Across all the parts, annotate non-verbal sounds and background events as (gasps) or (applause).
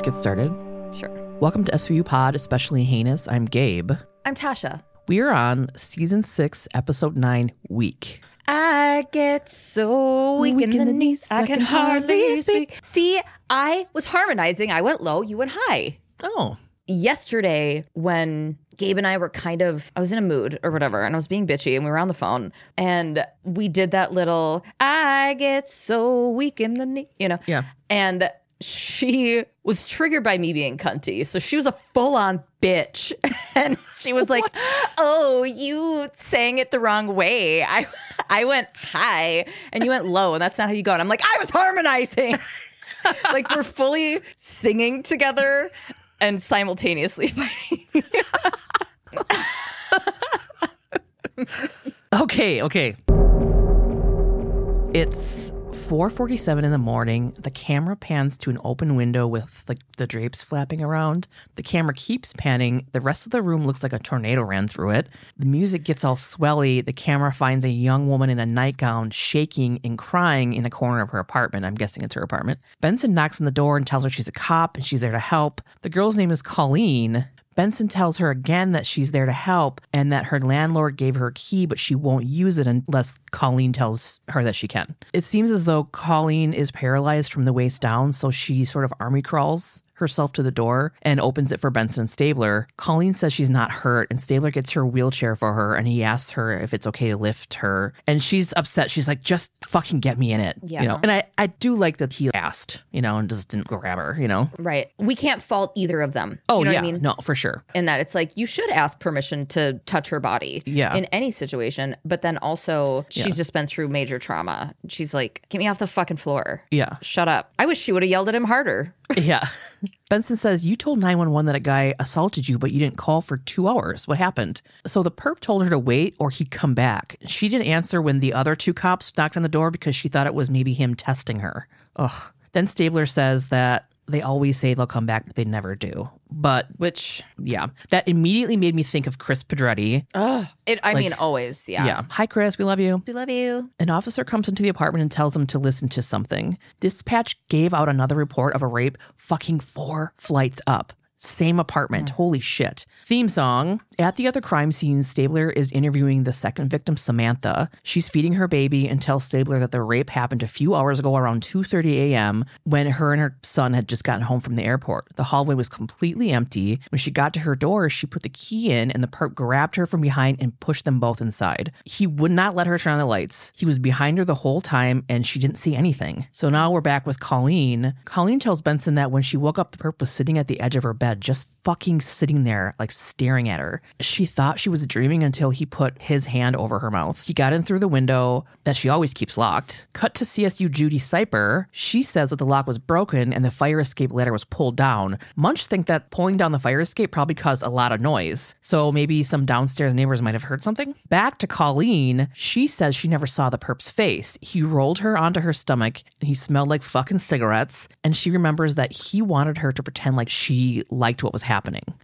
just get started? Sure. Welcome to SVU Pod, especially heinous. I'm Gabe. I'm Tasha. We are on season six, episode nine, week. I get so weak, in, the knees, I can hardly speak. See, I was harmonizing. I went low, you went high. Oh, Yesterday, when Gabe and I were kind of, I was in a mood or whatever, and I was being bitchy, and we were on the phone, and we did that little, I get so weak in the knee, you know? yeah. And she was triggered by me being cunty. So she was a full on bitch. (laughs) And she was like, Oh, you sang it the wrong way. I (laughs) I went high and you went low, and that's not how you go. And I'm like, I was harmonizing. (laughs) like we're fully singing together and simultaneously fighting. Okay, okay. It's 4:47 in the morning. The camera pans to an open window with like the drapes flapping around. The camera keeps panning. The rest of the room looks like a tornado ran through it. The music gets all swelly. The camera finds a young woman in a nightgown shaking and crying in a corner of her apartment. I'm guessing it's her apartment. Benson knocks on the door and tells her she's a cop and she's there to help. The girl's name is Colleen. Benson tells her again that she's there to help and that her landlord gave her a key, but she won't use it unless Colleen tells her that she can. It seems as though Colleen is paralyzed from the waist down, so she sort of army crawls herself to the door and opens it for Benson and Stabler. Colleen says she's not hurt, and Stabler gets her wheelchair for her and he asks her if it's okay to lift her. And she's upset. She's like, just fucking get me in it. Yeah. You know, and I, I do like that he asked, you know, and just didn't grab her, you know? right. We can't fault either of them. Oh, you know yeah. what I mean? No, for sure. in that it's like you should ask permission to touch her body Yeah. in any situation but then also Yeah. she's just been through major trauma she's like get me off the fucking floor Yeah. shut up i wish she would have yelled at him harder (laughs) Yeah. Benson says, You told 911 that a guy assaulted you, but you didn't call for two hours. What happened? So the perp told her to wait or he'd come back. She didn't answer when the other two cops knocked on the door because she thought it was maybe him testing her. Ugh. Then Stabler says that they always say they'll come back, but they never do. But, which yeah, that immediately made me think of Chris Pedretti. it i mean always yeah. Yeah. Hi, Chris. We love you. we love you An officer comes into the apartment and tells him to listen to something. Dispatch gave out another report of a rape fucking four flights up. Same apartment. Hmm. Holy shit. Theme song. At the other crime scene, Stabler is interviewing the second victim, Samantha. She's feeding her baby and tells Stabler that the rape happened a few hours ago around 2:30 a.m. when her and her son had just gotten home from the airport. The hallway was completely empty. When she got to her door, she put the key in and the perp grabbed her from behind and pushed them both inside. He would not let her turn on the lights. He was behind her the whole time and she didn't see anything. So now we're back with Colleen. Colleen tells Benson that when she woke up, the perp was sitting at the edge of her bed, just fucking sitting there, like staring at her. She thought she was dreaming until he put his hand over her mouth. He got in through the window that she always keeps locked. Cut to CSU Judy Siper. She says that the lock was broken and the fire escape ladder was pulled down. Munch think that pulling down the fire escape probably caused a lot of noise. So maybe some downstairs neighbors might have heard something. Back to Colleen. She says she never saw the perp's face. He rolled her onto her stomach and he smelled like fucking cigarettes. And she remembers that he wanted her to pretend like she liked what was happening.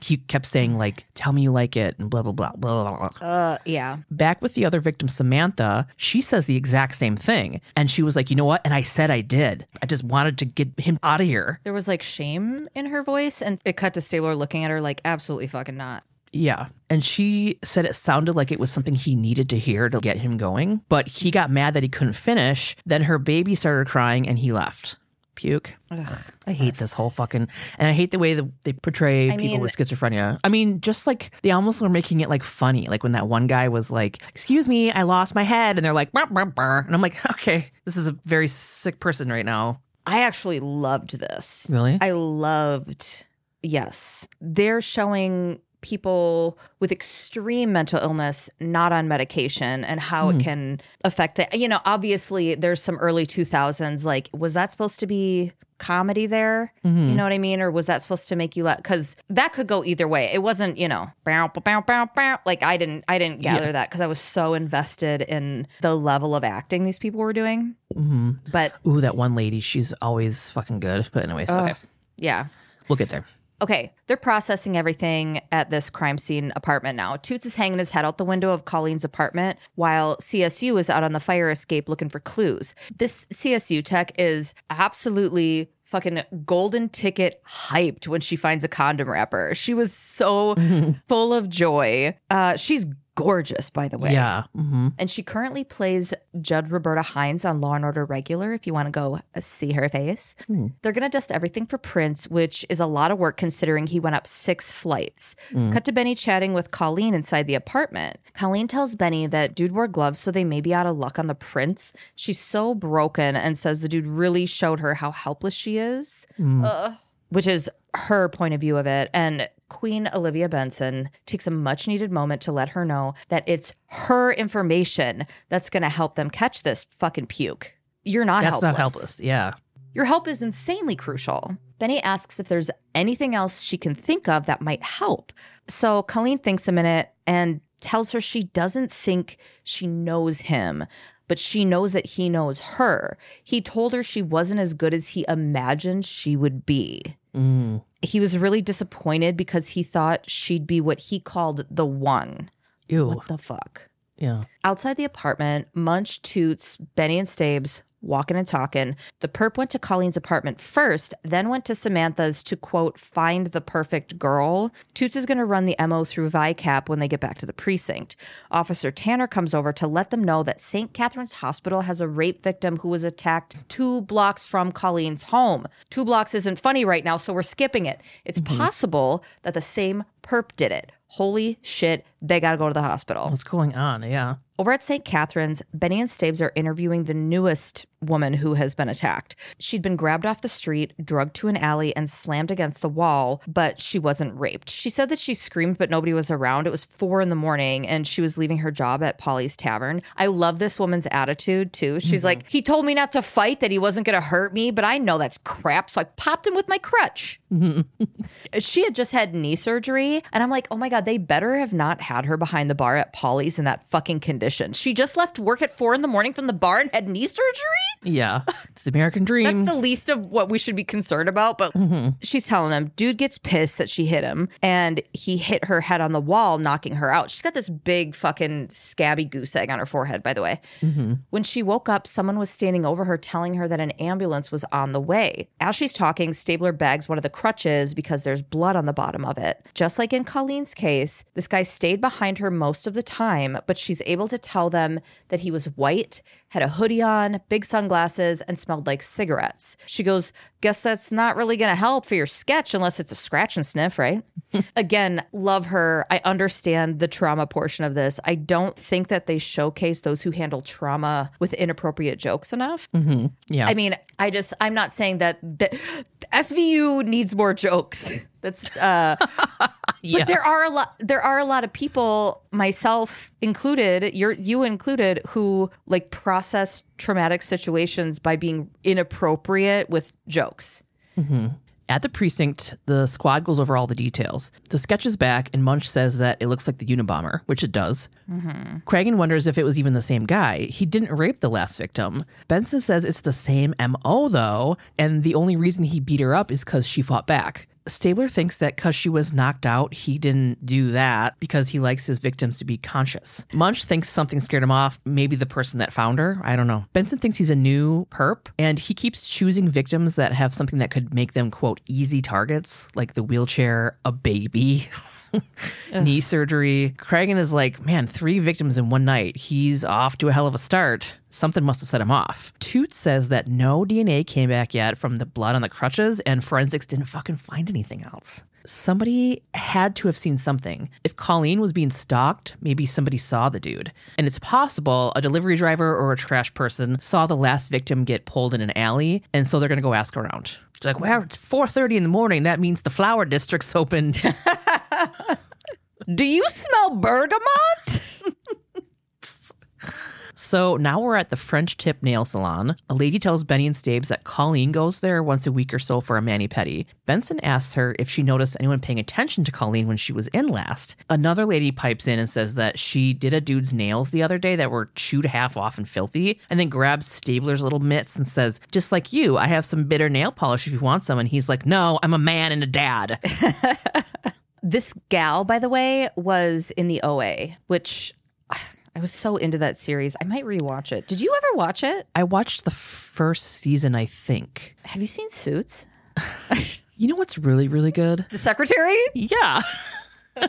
He kept saying, like, tell me you like it and blah, blah, blah, blah, blah, blah. uh yeah Back with the other victim, Samantha, she says the exact same thing. And she was like, you know what? And I said I did. I just wanted to get him out of here. there was like shame in her voice and it cut to stabler looking at her like absolutely fucking not Yeah. And she said it sounded like it was something he needed to hear to get him going. But he got mad that he couldn't finish. Then her baby started crying and he left. Puke. I hate this whole fucking, and I hate the way that they portray I people mean- with schizophrenia. I mean, just like they almost were making it like funny, like when that one guy was like, "Excuse me, I lost my head," and they're like, "Brr, brr, brr." and I'm like, (laughs) "Okay, this is a very sick person right now." i actually loved this Really? I loved, yes. They're showing people with extreme mental illness not on medication and how Hmm. it can affect the, you know, obviously there's some early 2000s, like, was that supposed to be comedy there? Mhm. You know what I mean? Or was that supposed to make you laugh? cause that could go either way. It wasn't, you know, bow, bow, bow, bow, like I didn't, I didn't gather that cause I was so invested in the level of acting these people were doing. hmm But Ooh, that one lady, she's always fucking good. But anyways, okay, yeah. we'll get there. Okay, they're processing everything at this crime scene apartment now. Toots is hanging his head out the window of Colleen's apartment while CSU is out on the fire escape looking for clues. This CSU tech is absolutely fucking golden ticket hyped when she finds a condom wrapper. She was so (laughs) full of joy. Uh, she's gorgeous, by the way. Yeah. hmm And she currently plays Judge Roberta Hines on Law and Order Regular if you want to go uh, see her face. Hmm. They're going to dust everything for prints, which is a lot of work considering he went up six flights. Hmm. Cut to Benny chatting with Colleen inside the apartment. Colleen tells Benny that dude wore gloves, so they may be out of luck on the prints. She's so broken and says the dude really showed her how helpless she is. Ugh. Which is her point of view of it. And Queen Olivia Benson takes a much needed moment to let her know that it's her information that's going to help them catch this fucking puke. You're not That's helpless. not helpless. Yeah. Your help is insanely crucial. Benny asks if there's anything else she can think of that might help. So Colleen thinks a minute and tells her she doesn't think she knows him, but she knows that he knows her. He told her she wasn't as good as he imagined she would be. Mm. He was really disappointed because he thought she'd be what he called the one. Ew. What the fuck? Yeah. Outside the apartment, Munch, Toots, Benny, and Stabes walking and talking. The perp went to Colleen's apartment first, then went to Samantha's to quote, find the perfect girl. Toots is going to run the MO through VICAP when they get back to the precinct. Officer Tanner comes over to let them know that St. Catherine's Hospital has a rape victim who was attacked two blocks from Colleen's home. Two blocks isn't funny right now, so we're skipping it. It's mm-hmm. possible that the same perp did it. Holy shit, they got to go to the hospital. What's going on? Yeah. Over at St. Catherine's, Benny and Stabes are interviewing the newest woman who has been attacked. She'd been grabbed off the street, drugged to an alley, and slammed against the wall, but she wasn't raped. She said that she screamed, but nobody was around. It was four in the morning, and she was leaving her job at Polly's Tavern. I love this woman's attitude, too. She's mm-hmm. like, He told me not to fight, that he wasn't going to hurt me, but I know that's crap, so I popped him with my crutch. Mm-hmm. she had just had knee surgery, and I'm like, Oh my God, they better have not had her behind the bar at Polly's in that fucking condition. She just left work at four in the morning from the bar and had knee surgery? Yeah. It's the American dream. That's the least of what we should be concerned about. But mm-hmm. she's telling him, dude gets pissed that she hit him and he hit her head on the wall, knocking her out. She's got this big fucking scabby goose egg on her forehead, by the way. Mm-hmm. When she woke up, someone was standing over her telling her that an ambulance was on the way. As she's talking, Stabler bags one of the crutches because there's blood on the bottom of it. Just like in Colleen's case, this guy stayed behind her most of the time, but she's able to tell them that he was white, had a hoodie on, big sunglasses, and smelled like cigarettes. She goes, Guess that's not really going to help for your sketch unless it's a scratch and sniff, right? (laughs) Again, love her. I understand the trauma portion of this. I don't think that they showcase those who handle trauma with inappropriate jokes enough. Mm-hmm. yeah. I mean, I just, I'm not saying that the, SVU needs more jokes. That's, uh, yeah. (laughs) but there are a lot there are a lot of people myself included you're you included who like process traumatic situations by being inappropriate with jokes At the precinct, the squad goes over all the details. The sketch is back, and Munch says that it looks like the Unabomber, which it does. Mm-hmm. Cragen wonders if it was even the same guy. He didn't rape the last victim. Benson says it's the same MO, though, and the only reason he beat her up is because she fought back. Stabler thinks that because she was knocked out, he didn't do that because he likes his victims to be conscious. Munch thinks something scared him off, maybe the person that found her. I don't know. Benson thinks he's a new perp, and he keeps choosing victims that have something that could make them, quote, easy targets, like the wheelchair, a baby. (laughs) (laughs) knee surgery. Cragen is like, man, three victims in one night. He's off to a hell of a start. Something must have set him off. Toots says that no DNA came back yet from the blood on the crutches, and forensics didn't fucking find anything else. Somebody had to have seen something. If Colleen was being stalked, maybe somebody saw the dude. And it's possible a delivery driver or a trash person saw the last victim get pulled in an alley, and so they're gonna go ask around. She's like, well, it's 4.30 in the morning. That means the flower district's open. (laughs) do you smell bergamot So now we're at the French Tip Nail Salon. A lady tells Benny and Stabes that Colleen goes there once a week or so for a mani pedi. Benson asks her if she noticed anyone paying attention to Colleen when she was in last. Another lady pipes in and says that she did a dude's nails the other day that were chewed half off and filthy, and then grabs Stabler's little mitts and says, Just like you, I have some bitter nail polish if you want some. And he's like, No, I'm a man and a dad. (laughs) this gal by the way was in the oa which I was so into that series. I might rewatch it. Did you ever watch it? I watched the first season, I think. Have you seen Suits? (laughs) You know what's really, really good? The Secretary? Yeah. (laughs)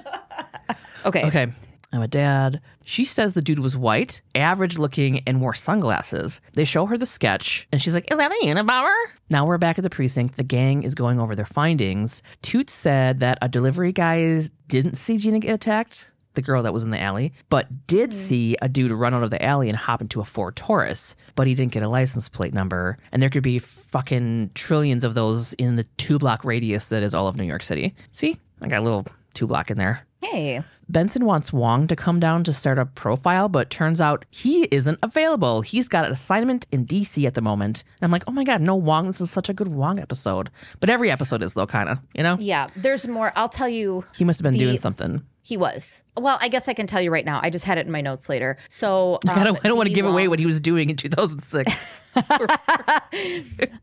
Okay. Okay. I'm a dad. She says the dude was white, average looking, and wore sunglasses. They show her the sketch, and she's like, Is that a Unibauer? Now we're back at the precinct. The gang is going over their findings. Toots said that a delivery guy didn't see Gina get attacked, the girl that was in the alley, but did mm. see a dude run out of the alley and hop into a Ford Taurus, but he didn't get a license plate number. And there could be fucking trillions of those in the two block radius that is all of New York City. See? I got a little two block in there. Hey. Benson wants Huang to come down to start a profile, but turns out he isn't available. He's got an assignment in DC at the moment. And I'm like, oh my God, no Huang. This is such a good Huang episode. But every episode is, though, kind of, you know? Yeah, there's more. I'll tell you. He must have been The- doing something. He was. Well, I guess I can tell you right now. I just had it in my notes later. So I don't, um, I don't want to give away what he was doing in 2006. (laughs)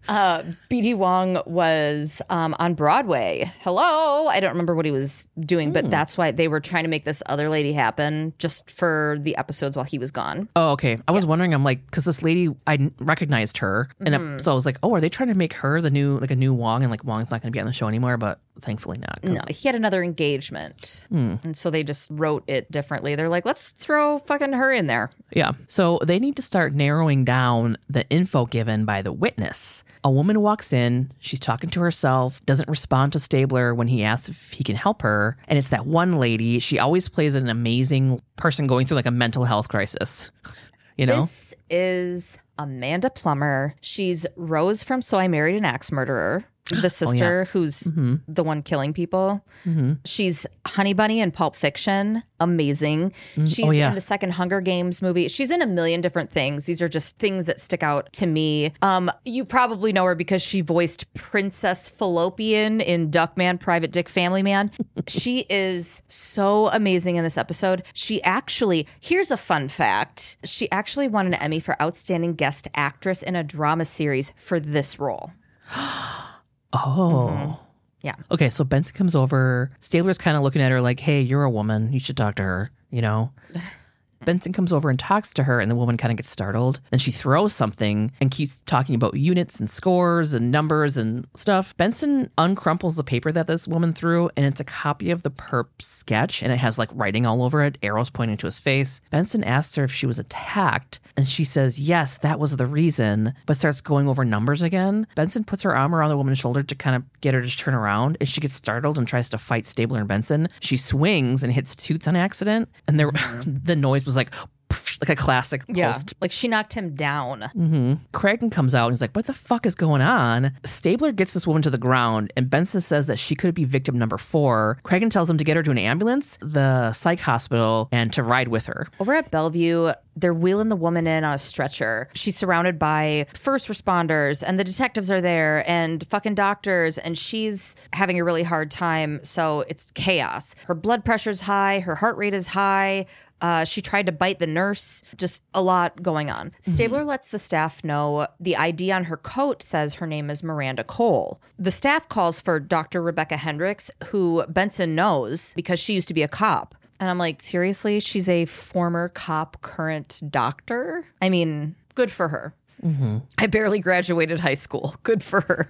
uh, BD Wong was um, on Broadway. Hello. I don't remember what he was doing, but that's why they were trying to make this other lady happen just for the episodes while he was gone. oh, okay. I was wondering, I'm like, because this lady, I recognized her. And Mm-hmm. so I was like, oh, are they trying to make her the new, like a new Wong? And like, Wong's not going to be on the show anymore, but thankfully not. No, he had another engagement. And so they just wrote it differently. They're like, let's throw fucking her in there. Yeah. So they need to start narrowing down the info given by the witness. A woman walks in, she's talking to herself, doesn't respond to Stabler when he asks if he can help her. And it's that one lady. She always plays an amazing person going through like a mental health crisis. You know? This is Amanda Plummer. She's Rose from So I Married an Axe Murderer, the oh, sister who's mm-hmm. the one killing people. Mm-hmm. She's Honey Bunny in Pulp Fiction. Amazing. Mm-hmm. She's Oh, yeah. in the second Hunger Games movie. She's in a million different things. These are just things that stick out to me. Um, you probably know her because she voiced Princess Fallopian in Duckman, Private Dick Family Man. (laughs) she is so amazing in this episode. She actually, here's a fun fact. She actually won an Emmy for Outstanding Guest Actress in a Drama Series for this role. (gasps) (gasps) (gasps) Mm-hmm. oh. Yeah. Okay, so Benson comes over. Stabler's kind of looking at her like, hey, you're a woman. You should talk to her, you know? (laughs) Benson comes over and talks to her, and the woman kind of gets startled. Then she throws something and keeps talking about units and scores and numbers and stuff. Benson uncrumples the paper that this woman threw, and it's a copy of the perp sketch, and it has like writing all over it, arrows pointing to his face. Benson asks her if she was attacked, and she says, yes, that was the reason, but starts going over numbers again. Benson puts her arm around the woman's shoulder to kind of get her to turn around, and she gets startled and tries to fight Stabler and Benson. She swings and hits Toots on accident, and there, mm-hmm. (laughs) the noise was like, like a classic post Like she knocked him down. Mm-hmm. Cragen comes out and he's like, What the fuck is going on? Stabler gets this woman to the ground, and Benson says that she could be victim number four. Cragen tells him to get her to an ambulance, the psych hospital, and to ride with her. Over at Bellevue, they're wheeling the woman in on a stretcher. She's surrounded by first responders, and the detectives are there, and fucking doctors, and she's having a really hard time. So it's chaos. Her blood pressure's high, her heart rate is high. Uh, she tried to bite the nurse. Just a lot going on. Stabler lets the staff know the ID on her coat says her name is Miranda Cole. The staff calls for Dr. Rebecca Hendricks, who Benson knows because she used to be a cop. And I'm like, seriously? She's a former cop, current doctor? I mean, good for her. I barely graduated high school. (laughs) Good for her.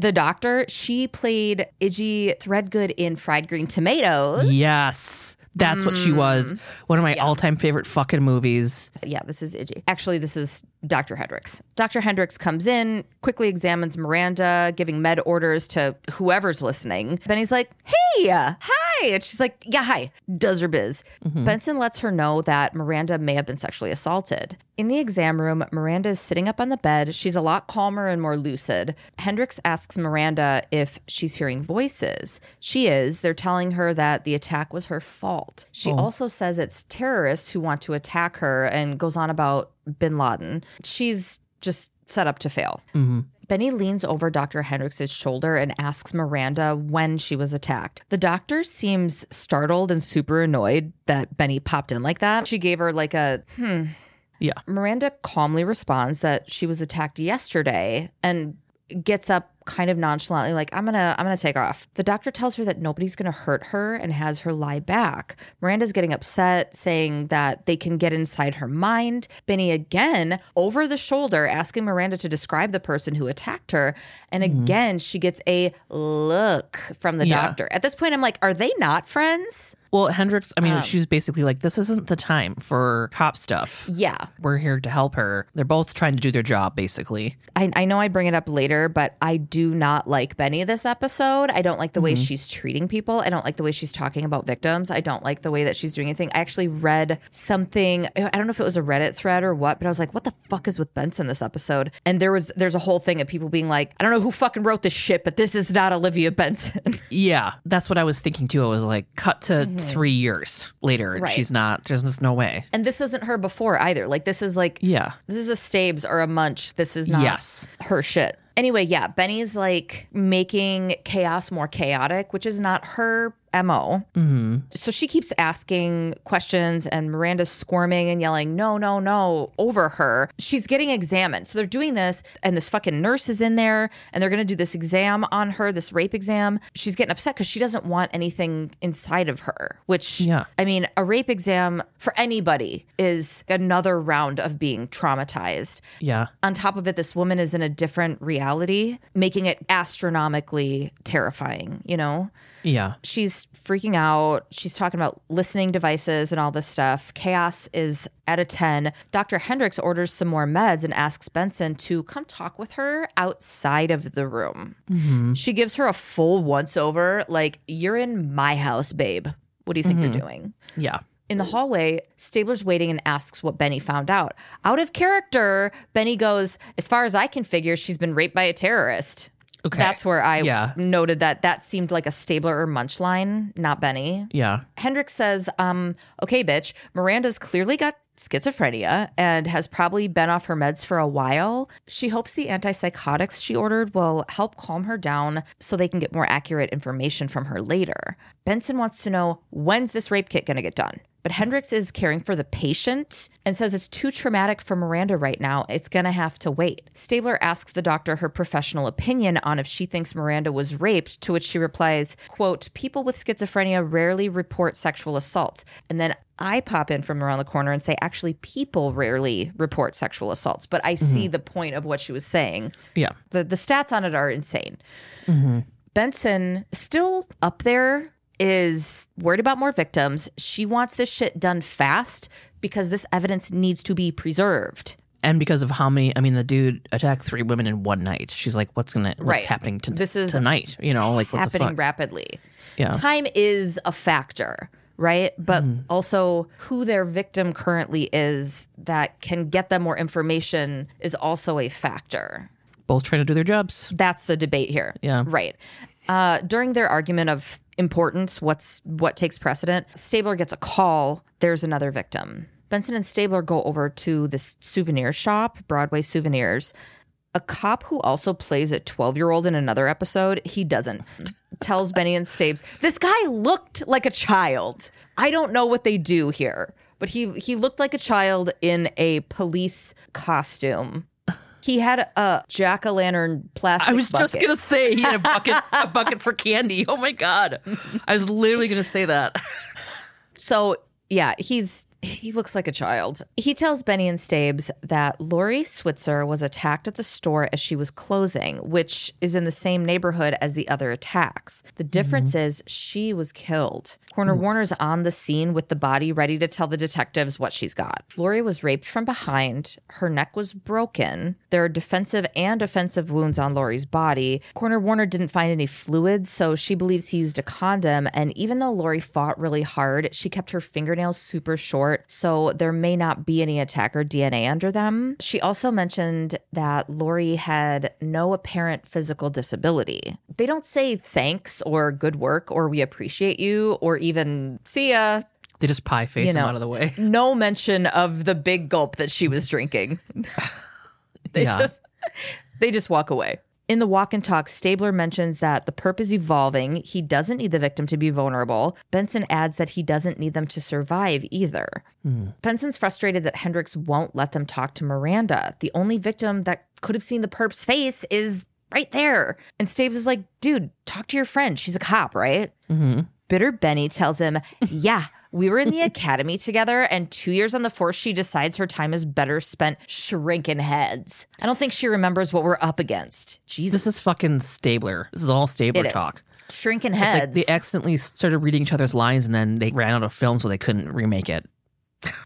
The doctor, she played Idgie Threadgoode in Fried Green Tomatoes. Yes. That's what she was. Mm. One of my all time favorite fucking movies. Yeah, this is Idgie. Actually, this is Dr. Hendricks. Dr. Hendricks comes in, quickly examines Miranda, giving med orders to whoever's listening. Benny's like, hey, hi. And she's like, yeah, hi. Does her biz. Mm-hmm. Benson lets her know that Miranda may have been sexually assaulted. In the exam room, Miranda is sitting up on the bed. She's a lot calmer and more lucid. Hendricks asks Miranda if she's hearing voices. She is. They're telling her that the attack was her fault. She oh. also says it's terrorists who want to attack her and goes on about bin Laden. She's just set up to fail. Benny leans over Dr. Hendricks' shoulder and asks Miranda when she was attacked. The doctor seems startled and super annoyed that Benny popped in like that. She gave her like a, hmm. Yeah. Miranda calmly responds that she was attacked yesterday and gets up kind of nonchalantly like I'm to I'm to take off. The doctor tells her that nobody's to hurt her and has her lie back. Miranda's getting upset saying that they can get inside her mind. Benny again over the shoulder asking Miranda to describe the person who attacked her and again she gets a look from the Yeah. doctor. At this point I'm like are they not friends? Well, Hendricks, I mean, Um, she's basically like, this isn't the time for cop stuff. Yeah. We're here to help her. They're both trying to do their job, basically. I, I know I bring it up later, but I do not like Benny this episode. I don't like the way she's treating people. I don't like the way she's talking about victims. I don't like the way that she's doing anything. I actually read something. I don't know if it was a Reddit thread or what, but I was like, what the fuck is with Benson this episode? And there was there's a whole thing of people being like, I don't know who fucking wrote this shit, but this is not Olivia Benson. (laughs) Yeah, that's what I was thinking too. I was like, cut to three years later, and Mm-hmm. Right. she's not, there's just no way. and this isn't her before either. Like this is like Yeah. This is a Stabes or a Munch. This is not Yes. her shit. Anyway, yeah, Benny's like making chaos more chaotic, which is not her MO. hmm So she keeps asking questions, and Miranda's squirming and yelling, no, no, no, over her. She's getting examined. So they're doing this, and this fucking nurse is in there, and they're going to do this exam on her, this rape exam. She's getting upset because she doesn't want anything inside of her, which, Yeah. I mean, a rape exam for anybody is another round of being traumatized. Yeah. On top of it, this woman is in a different reality, making it astronomically terrifying, you know? Yeah. she's freaking out. She's talking about listening devices and all this stuff. Chaos is at a 10. Dr. Hendricks orders some more meds and asks Benson to come talk with her outside of the room. Mm-hmm. She gives her a full once over, like, You're in my house, babe. What do you think you're mm-hmm. doing? Yeah. In the hallway, Stabler's waiting and asks what Benny found out. Out of character, Benny goes, As far as I can figure, she's been raped by a terrorist. Okay. That's where I Yeah. noted that that seemed like a Stabler or Munch line, not Benny. Yeah. Hendricks says, um, okay, bitch, Miranda's clearly got schizophrenia and has probably been off her meds for a while. She hopes the antipsychotics she ordered will help calm her down so they can get more accurate information from her later. Benson wants to know when's this rape kit going to get done? But Hendricks is caring for the patient and says it's too traumatic for Miranda right now. It's going to have to wait. Stabler asks the doctor her professional opinion on if she thinks Miranda was raped, to which she replies, quote, people with schizophrenia rarely report sexual assault. And then I pop in from around the corner and say, actually, people rarely report sexual assaults. But I see mm-hmm. the point of what she was saying. Yeah. The, the stats on it are insane. Mm-hmm. Benson, still up there, is worried about more victims. She wants this shit done fast because this evidence needs to be preserved. And because of how many, I mean, the dude attacked three women in one night. She's like, what's gonna, what's Right. happening to This is tonight? You know, like what the happening rapidly. Yeah. Time is a factor, right? But also who their victim currently is that can get them more information is also a factor. Both trying to do their jobs. That's the debate here. Yeah. Right. Uh, during their argument of importance, what's what takes precedent, Stabler gets a call. There's another victim. Benson and Stabler go over to this souvenir shop, Broadway Souvenirs. A cop who also plays a 12 year old in another episode, he doesn't. Tells Benny and Stabes, this guy looked like a child. I don't know what they do here, but he he looked like a child in a police costume. He had a jack o' lantern plastic. I was just gonna say he had a bucket, a (laughs) bucket for candy. Oh my god! I was literally gonna say that. So yeah, he's he looks like a child. He tells Benny and Stabes that Lori Switzer was attacked at the store as she was closing, which is in the same neighborhood as the other attacks. The mm-hmm. difference is she was killed. Corner hmm. Warner's on the scene with the body ready to tell the detectives what she's got. Lori was raped from behind. Her neck was broken. There are defensive and offensive wounds on Lori's body. Corner Warner didn't find any fluids, so she believes he used a condom. And even though Lori fought really hard, she kept her fingernails super short, so there may not be any attacker DNA under them. She also mentioned that Lori had no apparent physical disability. They don't say thanks or good work or we appreciate you or even see ya. They just pie face You him out of the way. (laughs) No mention of the big gulp that she was drinking. (laughs) they Yeah. just they just walk away. In the walk and talk, Stabler mentions that the perp is evolving. He doesn't need the victim to be vulnerable. Benson adds that he doesn't need them to survive either. Benson's frustrated that Hendricks won't let them talk to Miranda. The only victim that could have seen the perp's face is right there. And Stabes is like, dude, talk to your friend. She's a cop, right? hmm Bitter Benny tells him, (laughs) yeah, we were in the academy together, and two years on the force, she decides her time is better spent shrinking heads. I don't think she remembers what we're up against. Jesus. This is fucking Stabler. This is all Stabler It is. talk. Shrinking It's like heads. they accidentally started reading each other's lines and then they ran out of film so they couldn't remake it.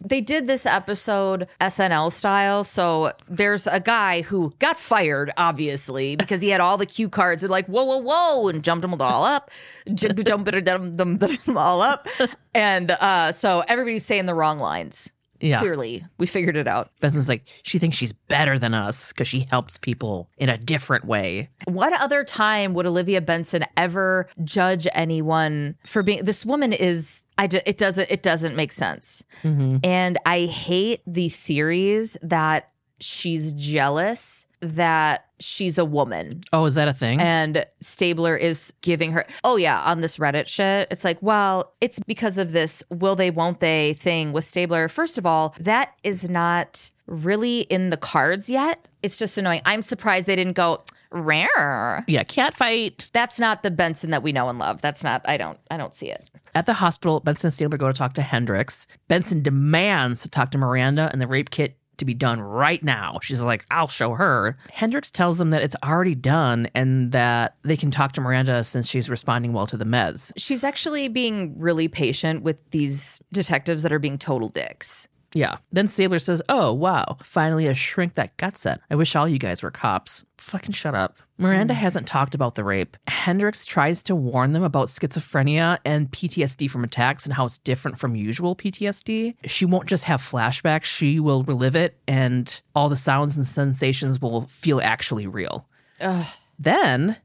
They did this episode SNL style. So there's a guy who got fired, obviously, (laughs) because he had all the cue cards and like, whoa, whoa, whoa, and jumped them all up, J- (laughs) jump it them them all up. And uh, so everybody's saying the wrong lines. Yeah. Clearly, we figured it out. Benson's like, she thinks she's better than us because she helps people in a different way. What other time would Olivia Benson ever judge anyone for being? This woman is. I just, it doesn't it doesn't make sense. Mm-hmm. And I hate the theories that she's jealous that she's a woman Oh, is that a thing? and Stabler is giving her oh yeah on this Reddit shit it's like well it's because of this will they won't they thing with Stabler first of all that is not really in the cards yet it's just annoying I'm surprised they didn't go rare yeah, cat fight. that's not the Benson that we know and love that's not I don't I don't see it At the hospital, Benson and Stabler go to talk to Hendricks. Benson demands to talk to Miranda and the rape kit to be done right now. She's like, I'll show her. Hendricks tells them that it's already done and that they can talk to Miranda since she's responding well to the meds. she's actually being really patient with these detectives that are being total dicks Yeah. Then Stabler says, Oh, wow, finally a shrink that gets it. I wish all you guys were cops. Fucking shut up. Miranda mm. hasn't talked about the rape. Hendricks tries to warn them about schizophrenia and PTSD from attacks and how it's different from usual PTSD. She won't just have flashbacks, she will relive it, and all the sounds and sensations will feel actually real. Ugh. Then,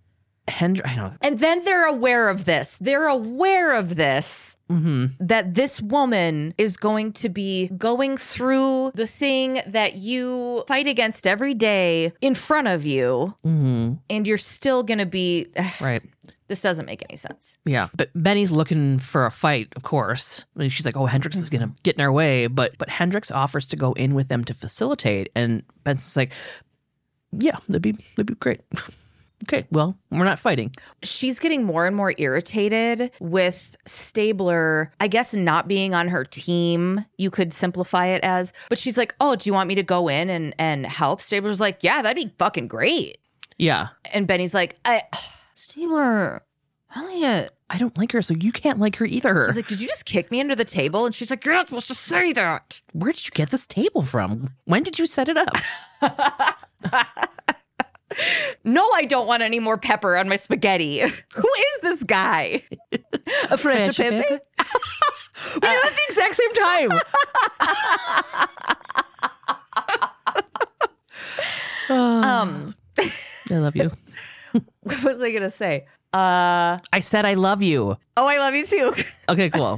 Hendricks, I know. And then they're aware of this. They're aware of this. hmm That this woman is going to be going through the thing that you fight against every day in front of you, hmm and you're still going to be. (sighs) Right. This doesn't make any sense. Yeah, but Benny's looking for a fight, of course. I mean, she's like, "Oh, Hendricks is gonna get in our way," but but Hendricks offers to go in with them to facilitate, and Benson's like, "Yeah, that'd be that'd be great." (laughs) okay, well, we're not fighting. She's getting more and more irritated with Stabler, I guess, not being on her team. You could simplify it as, but she's like, Oh, do you want me to go in and, and help? Stabler's like, Yeah, that'd be fucking great. Yeah, And Benny's like, I, (sighs) Stabler, Elliot. I don't like her, so you can't like her either. He's like, Did you just kick me under the table? And she's like, You're not supposed to say that. Where did you get this table from? When did you set it up? (laughs) No, I don't want any more pepper on my spaghetti. (laughs) Who is this guy? (laughs) A fresh Fresh pepe? pepe? (laughs) we it at the exact same time. Um, I love you. what was I gonna say? Uh I said I love you. oh, I love you too. Okay, cool.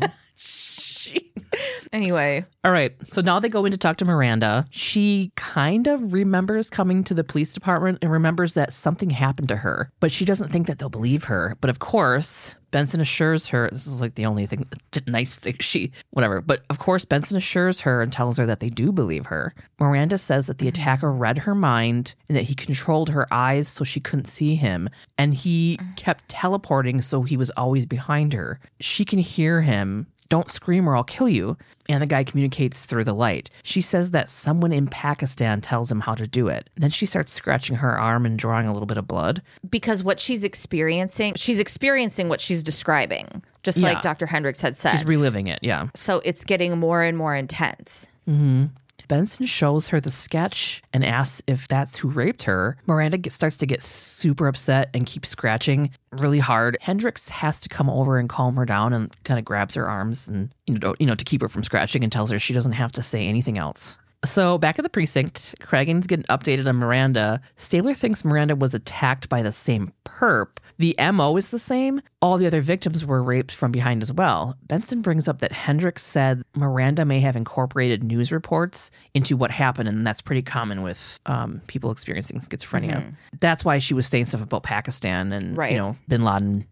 (laughs) anyway, All right. So now they go in to talk to Miranda. She kind of remembers coming to the police department and remembers that something happened to her, but she doesn't think that they'll believe her. But of course, Benson assures her this is like the only thing, (laughs) nice thing she, whatever. But of course, Benson assures her and tells her that they do believe her. Miranda says that the mm-hmm. attacker read her mind and that he controlled her eyes so she couldn't see him. And he mm. kept teleporting so he was always behind her. She can hear him don't scream or I'll kill you. And the guy communicates through the light. She says that someone in Pakistan tells him how to do it. Then she starts scratching her arm and drawing a little bit of blood. because what she's experiencing, she's experiencing what she's describing, just Yeah. like Dr. Hendricks had said. She's reliving it, yeah. so it's getting more and more intense. hmm Benson shows her the sketch and asks if that's who raped her. Miranda gets, starts to get super upset and keeps scratching really hard. Hendricks has to come over and calm her down and kind of grabs her arms and you know you know to keep her from scratching and tells her she doesn't have to say anything else. So back at the precinct, Cragen's getting updated on Miranda. Stabler thinks Miranda was attacked by the same perp. The MO is the same. All the other victims were raped from behind as well. Benson brings up that Hendricks said Miranda may have incorporated news reports into what happened, and that's pretty common with um, people experiencing schizophrenia. That's why she was saying stuff about Pakistan and Right. you know Bin Laden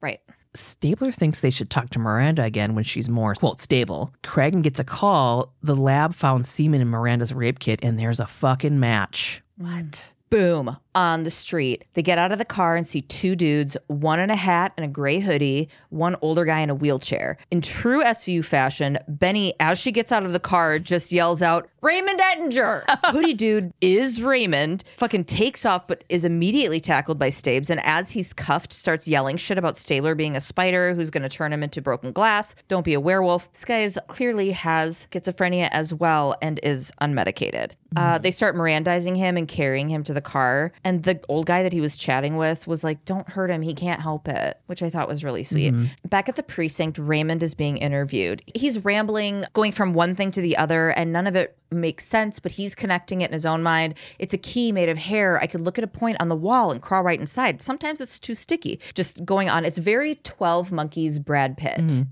Right. Stabler thinks they should talk to Miranda again when she's more, quote, stable. Cragen gets a call. The lab found semen in Miranda's rape kit, and there's a fucking match. What? Boom, on the street. They get out of the car and see two dudes, one in a hat and a gray hoodie, one older guy in a wheelchair. In true SVU fashion, Benny, as she gets out of the car, just yells out, Raymond Ettinger. (laughs) hoodie dude is Raymond, fucking takes off, but is immediately tackled by Stabes. And as he's cuffed, starts yelling shit about Stabler being a spider who's going to turn him into broken glass. Don't be a werewolf. This guy is, clearly has schizophrenia as well and is unmedicated. Uh, they start Mirandizing him and carrying him to the car. And the old guy that he was chatting with was like, Don't hurt him. He can't help it, which I thought was really sweet. Mm-hmm. Back at the precinct, Raymond is being interviewed. He's rambling, going from one thing to the other, and none of it makes sense, but he's connecting it in his own mind. It's a key made of hair. I could look at a point on the wall and crawl right inside. Sometimes it's too sticky. Just going on. It's very 12 Monkeys Brad Pitt. Mm-hmm.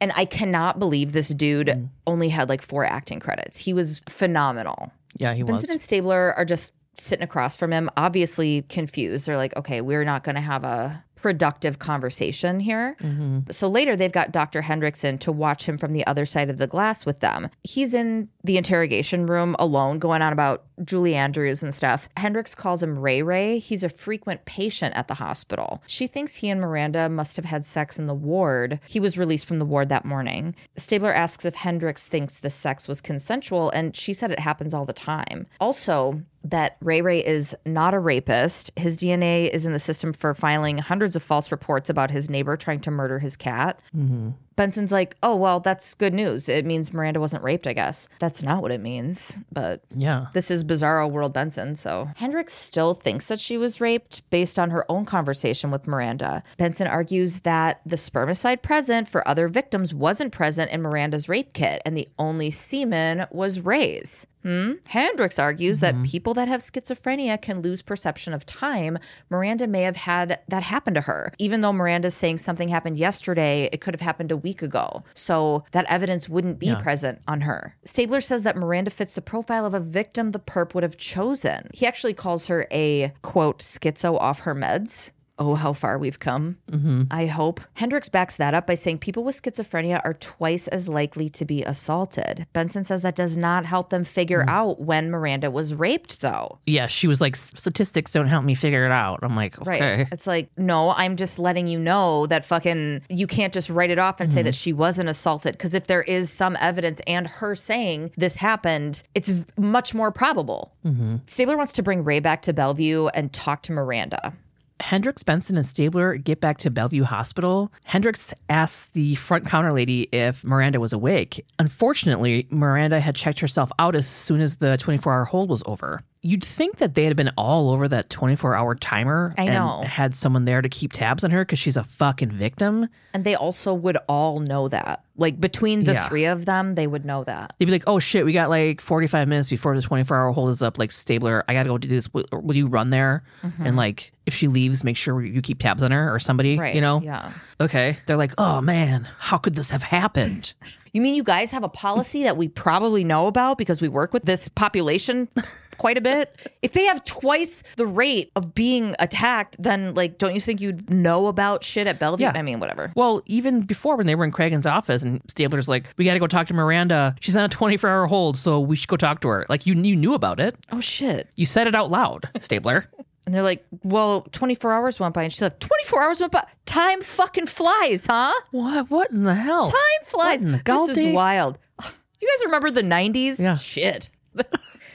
And I cannot believe this dude mm. only had like four acting credits. He was phenomenal. Yeah, he was. Benson and Stabler are just sitting across from him, obviously confused. They're like, okay, we're not going to have a productive conversation here. Mm-hmm. So later, they've got Dr. Hendrickson to watch him from the other side of the glass with them. He's in the interrogation room alone, going on about Julie Andrews and stuff. Hendricks calls him Ray Ray. He's a frequent patient at the hospital. She thinks he and Miranda must have had sex in the ward. He was released from the ward that morning. Stabler asks if Hendricks thinks the sex was consensual, and she said it happens all the time. Also, that Ray Ray is not a rapist. His DNA is in the system for filing hundreds of false reports about his neighbor trying to murder his cat. Mm-hmm. Benson's like, oh, well, that's good news. It means Miranda wasn't raped, I guess. That's not what it means, but yeah. this is Bizarro World Benson, so. Hendricks still thinks that she was raped based on her own conversation with Miranda. Benson argues that the spermicide present for other victims wasn't present in Miranda's rape kit, and the only semen was Ray's. Hmm? Hendricks argues that people that have schizophrenia can lose perception of time. Miranda may have had that happen to her. Even though Miranda's saying something happened yesterday, it could have happened a week ago. So that evidence wouldn't be present on her. Stabler says that Miranda fits the profile of a victim the perp would have chosen. He actually calls her a quote schizo off her meds. Oh, how far we've come. Mm-hmm. I hope. Hendricks backs that up by saying people with schizophrenia are twice as likely to be assaulted. Benson says that does not help them figure mm. out when Miranda was raped, though. Yeah, she was like, statistics don't help me figure it out. I'm like, Right. It's like, no, I'm just letting you know that fucking you can't just write it off and say mm-hmm. that she wasn't assaulted. Because if there is some evidence and her saying this happened, it's much more probable. Mm-hmm. Stabler wants to bring Ray back to Bellevue and talk to Miranda. Hendricks, Benson, and Stabler get back to Bellevue Hospital. Hendricks asks the front counter lady if Miranda was awake. Unfortunately, Miranda had checked herself out as soon as the 24 hour hold was over. You'd think that they had been all over that 24 hour timer I and know. had someone there to keep tabs on her because she's a fucking victim. And they also would all know that. Like between the Yeah. three of them, they would know that. They'd be like, oh shit, we got like 45 minutes before the 24 hour hold is up. Like, Stabler, I gotta go do this. Will, will you run there? And mm-hmm. like, if she leaves, make sure you keep tabs on her or somebody, Right. you know? Yeah. Okay. They're like, oh man, how could this have happened? You mean you guys have a policy that we probably know about because we work with this population (laughs) quite a bit? If they have twice the rate of being attacked, then like don't you think you'd know about shit at Bellevue? Yeah. I mean, whatever. Well, even before when they were in Cragen's office and Stabler's like, we got to go talk to Miranda. She's on a 24 hour hold, so we should go talk to her. Like, you, you knew about it. Oh shit. You said it out loud, Stabler. (laughs) And they're like, well, 24 hours went by. And she's like, 24 hours went by. Time fucking flies, huh? what? What in the hell? Time flies. in the this is wild. (sighs) You guys remember the 90s? Yeah. Shit. (laughs)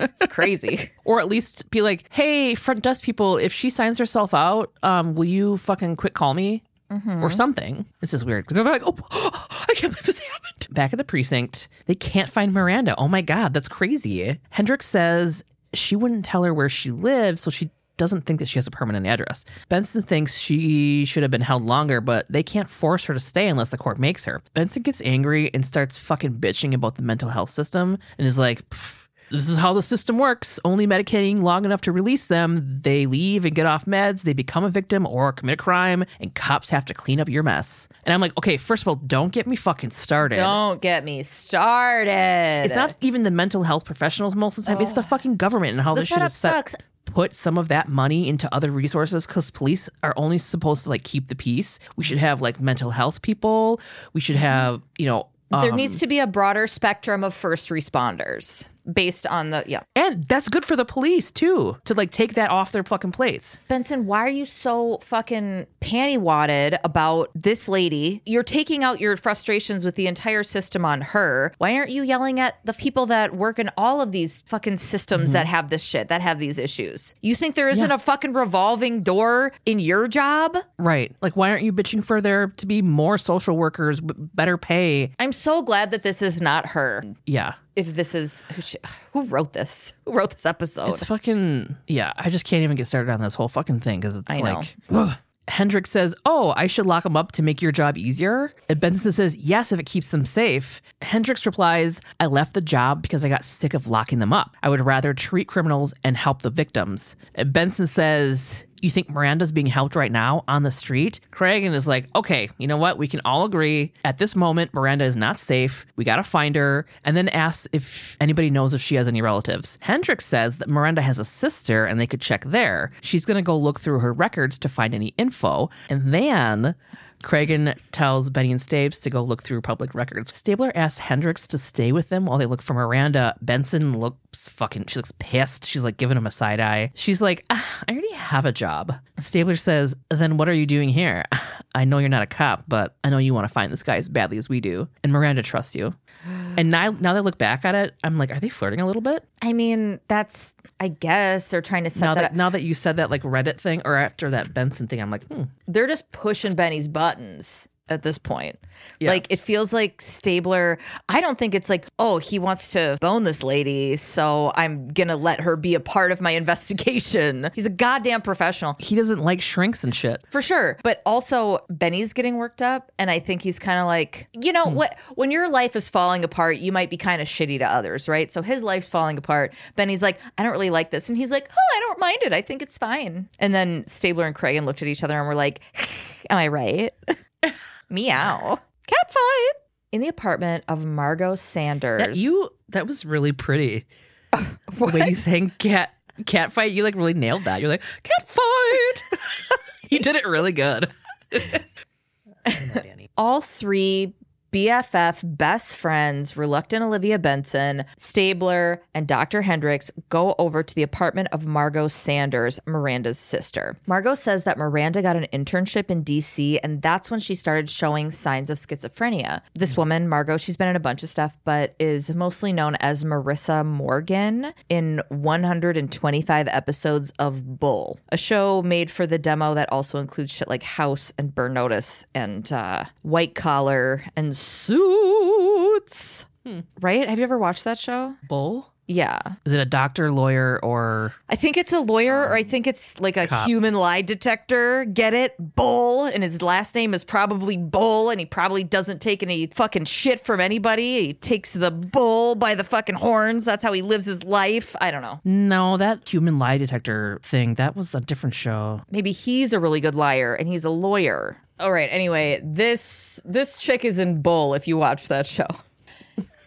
it's crazy. (laughs) Or at least be like, hey, front desk people, if she signs herself out, um, will you fucking quick call me? Or something. This is weird because they're like, oh, (gasps) I can't believe this happened. Back at the precinct, they can't find Miranda. Oh my God, that's crazy. Hendricks says she wouldn't tell her where she lives, so she doesn't think that she has a permanent address. Benson thinks she should have been held longer, but they can't force her to stay unless the court makes her. Benson gets angry and starts fucking bitching about the mental health system and is like, "Pff, this is how the system works. Only medicating long enough to release them, they leave and get off meds, they become a victim or commit a crime, and cops have to clean up your mess. And I'm like, okay, first of all, don't get me fucking started. Don't get me started. It's not even the mental health professionals most of the time, it's the fucking government and how The this shit is set. sucks. Put some of that money into other resources because police are only supposed to like keep the peace. We should have like mental health people. We should have, you know, There um, needs to be a broader spectrum of first responders. Based on the yeah. And that's good for the police too, to like take that off their fucking plates. Benson, why are you so fucking panty wadded about this lady? You're taking out your frustrations with the entire system on her. Why aren't you yelling at the people that work in all of these fucking systems that mm-hmm. have this shit, that have these issues? You think there isn't a fucking revolving door in your job? Right. Like, why aren't you bitching for there to be more social workers, with better pay? I'm so glad that this is not her. Yeah. If this is who, she, who wrote this, who wrote this episode? It's fucking, yeah. I just can't even get started on this whole fucking thing because it's I like, ugh. Hendricks says, Oh, I should lock them up to make your job easier. And Benson says, Yes, if it keeps them safe. Hendricks replies, I left the job because I got sick of locking them up. I would rather treat criminals and help the victims. And Benson says, you think Miranda's being helped right now on the street? Cragen is like, okay, you know what? We can all agree at this moment, Miranda is not safe. We got to find her. And then asks if anybody knows if she has any relatives. Hendricks says that Miranda has a sister and they could check there. She's going to go look through her records to find any info. And then Cragen tells Benny and Stabes to go look through public records. Stabler asks Hendricks to stay with them while they look for Miranda. Benson looks fucking, she looks pissed. She's like giving him a side eye. She's like, ah, I already have a job. Stabler says, Then what are you doing here? I know you're not a cop, but I know you want to find this guy as badly as we do. And Miranda trusts you. (gasps) And now, now that I look back at it, I'm like, are they flirting a little bit? I mean, that's I guess they're trying to set Now that. that now that you said that like Reddit thing, or after that Benson thing, I'm like, hmm. they're just pushing Benny's buttons at this point. Yeah. Like it feels like Stabler. I don't think it's like, oh, he wants to bone this lady, so I'm gonna let her be a part of my (laughs) investigation. He's a goddamn professional. He doesn't like shrinks and shit. For sure. But also Benny's getting worked up and I think he's kind of like, you know, hmm. what when your life is falling apart, you might be kind of shitty to others, right? So his life's falling apart. Benny's like, I don't really like this and he's like, "Oh, I don't mind it. I think it's fine." And then Stabler and Cragen looked at each other and were like, "Am I right?" (laughs) Meow. Cat fight. In the apartment of Margot Sanders. That you that was really pretty. (laughs) the way you saying cat cat fight, you like really nailed that. You're like, cat fight. (laughs) you did it really good. (laughs) all three BFF best friends, reluctant Olivia Benson, Stabler, and Dr. Hendricks go over to the apartment of Margot Sanders, Miranda's sister. Margot says that Miranda got an internship in DC, and that's when she started showing signs of schizophrenia. This woman, Margot, she's been in a bunch of stuff, but is mostly known as Marissa Morgan in 125 episodes of Bull, a show made for the demo that also includes shit like House and Burn Notice and uh, White Collar and Suits. Hmm. Right? Have you ever watched that show? Bull? Yeah. Is it a doctor, lawyer, or I think it's a lawyer or I um, think it's like a Cop. human lie detector. Get it? Bull. And his last name is probably Bull and he probably doesn't take any fucking shit from anybody. He takes the bull by the fucking horns. That's how he lives his life. I don't know. no? That human lie detector thing that was a different show. Maybe he's a really good liar and he's a lawyer. All right. Anyway, this this chick is in Bull if you watch that show.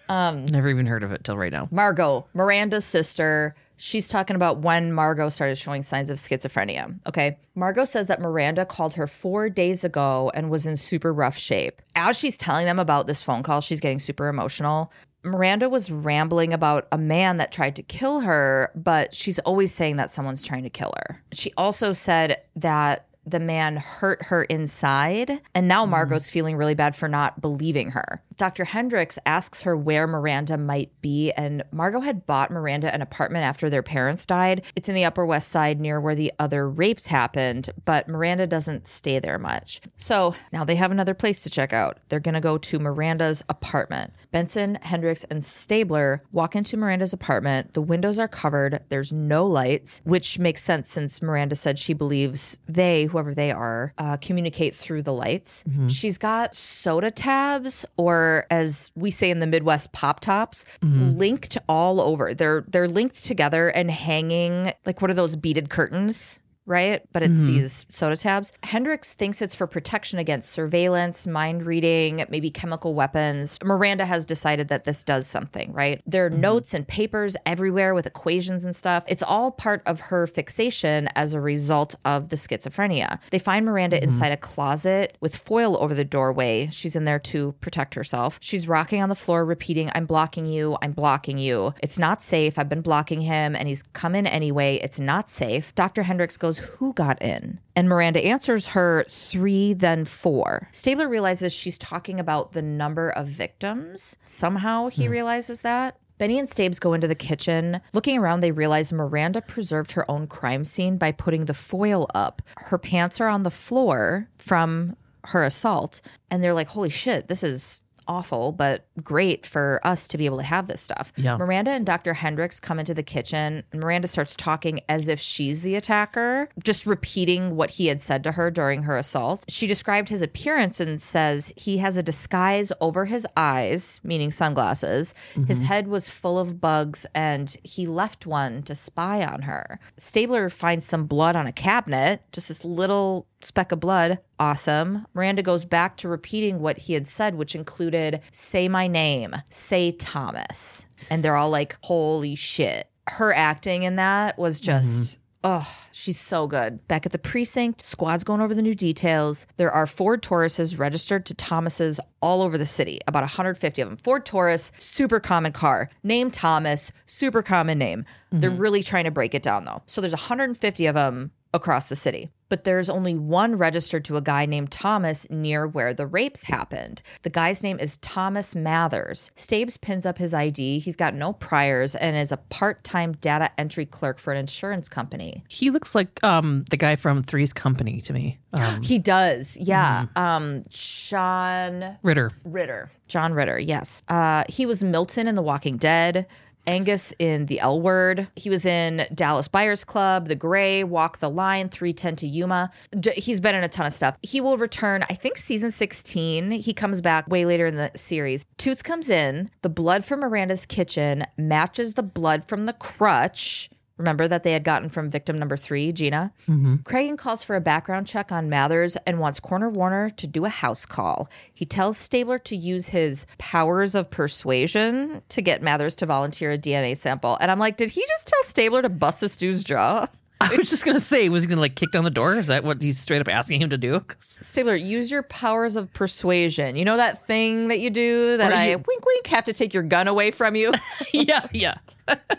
Um, Never even heard of it till right now. Margot, Miranda's sister, she's talking about when Margot started showing signs of schizophrenia. Okay. Margot says that Miranda called her four days ago and was in super rough shape. As she's telling them about this phone call, she's getting super emotional. Miranda was rambling about a man that tried to kill her, but she's always saying that someone's trying to kill her. She also said that the man hurt her inside, and now hmm. Margot's feeling really bad for not believing her. Dr. Hendricks asks her where Miranda might be, and Margot had bought Miranda an apartment after their parents died. It's in the Upper West Side near where the other rapes happened, but Miranda doesn't stay there much. So now they have another place to check out. They're gonna go to Miranda's apartment. Benson, Hendricks, and Stabler walk into Miranda's apartment. The windows are covered, there's no lights, which makes sense since Miranda said she believes they, whoever they are, uh, communicate through the lights. She's got soda tabs, or as we say in the Midwest, pop tops, mm-hmm. linked all over. They're they're linked together and hanging like what are those beaded curtains? Right? But it's mm-hmm. these soda tabs. Hendricks thinks it's for protection against surveillance, mind reading, maybe chemical weapons. Miranda has decided that this does something, right? There are mm-hmm. notes and papers everywhere with equations and stuff. It's all part of her fixation as a result of the schizophrenia. They find Miranda mm-hmm. inside a closet with foil over the doorway. She's in there to protect herself. She's rocking on the floor, repeating, I'm blocking you, I'm blocking you. It's not safe. I've been blocking him and he's come in anyway. It's not safe. Dr. Hendricks goes, Who got in? And Miranda answers her three, then four. Stabler realizes she's talking about the number of victims. Somehow he hmm. realizes that. Benny and Stabes go into the kitchen. Looking around, they realize Miranda preserved her own crime scene by putting the foil up. Her pants are on the floor from her assault. And they're like, holy shit, this is awful, but great for us to be able to have this stuff. Yeah. Miranda and Dr. Hendricks come into the kitchen. Miranda starts talking as if she's the attacker, just repeating what he had said to her during her assault. She described his appearance and says he has a disguise over his eyes, meaning sunglasses. His mm-hmm. head was full of bugs and he left one to spy on her. Stabler finds some blood on a cabinet, just this little speck of blood. Awesome. Miranda goes back to repeating what he had said, which included say my name, say Thomas. And they're all like, holy shit. Her acting in that was mm-hmm. just. Oh, she's so good. Back at the precinct, squad's going over the new details. There are Ford Tauruses registered to Thomas's all over the city, about 150 of them. Ford Taurus, super common car. Name Thomas, super common name. They're mm-hmm. really trying to break it down though. So there's 150 of them across the city. But there's only one registered to a guy named Thomas near where the rapes happened. The guy's name is Thomas Mathers. Stabes pins up his ID. He's got no priors and is a part time data entry clerk for an insurance company. He looks like um the guy from Three's Company to me. Um, He does, yeah. Um, Sean Ritter. Ritter. John Ritter, yes. Uh, he was Milton in The Walking Dead. Angus in The L Word. He was in Dallas Buyers Club, The Grey, Walk the Line, 310 to Yuma. D- he's been in a ton of stuff. He will return, I think, season 16. He comes back way later in the series. Toots comes in. The blood from Miranda's kitchen matches the blood from the crutch. Remember that they had gotten from victim number three, Gina? Mm-hmm. Cragen calls for a background check on Mathers and wants Corner Warner to do a house call. He tells Stabler to use his powers of persuasion to get Mathers to volunteer a DNA sample. And I'm like, did he just tell Stabler to bust this dude's jaw? I was just gonna say, was he gonna like kick down the door? Is that what he's straight up asking him to do? Stabler, use your powers of persuasion. You know that thing that you do that I you- wink wink have to take your gun away from you? (laughs) yeah, yeah.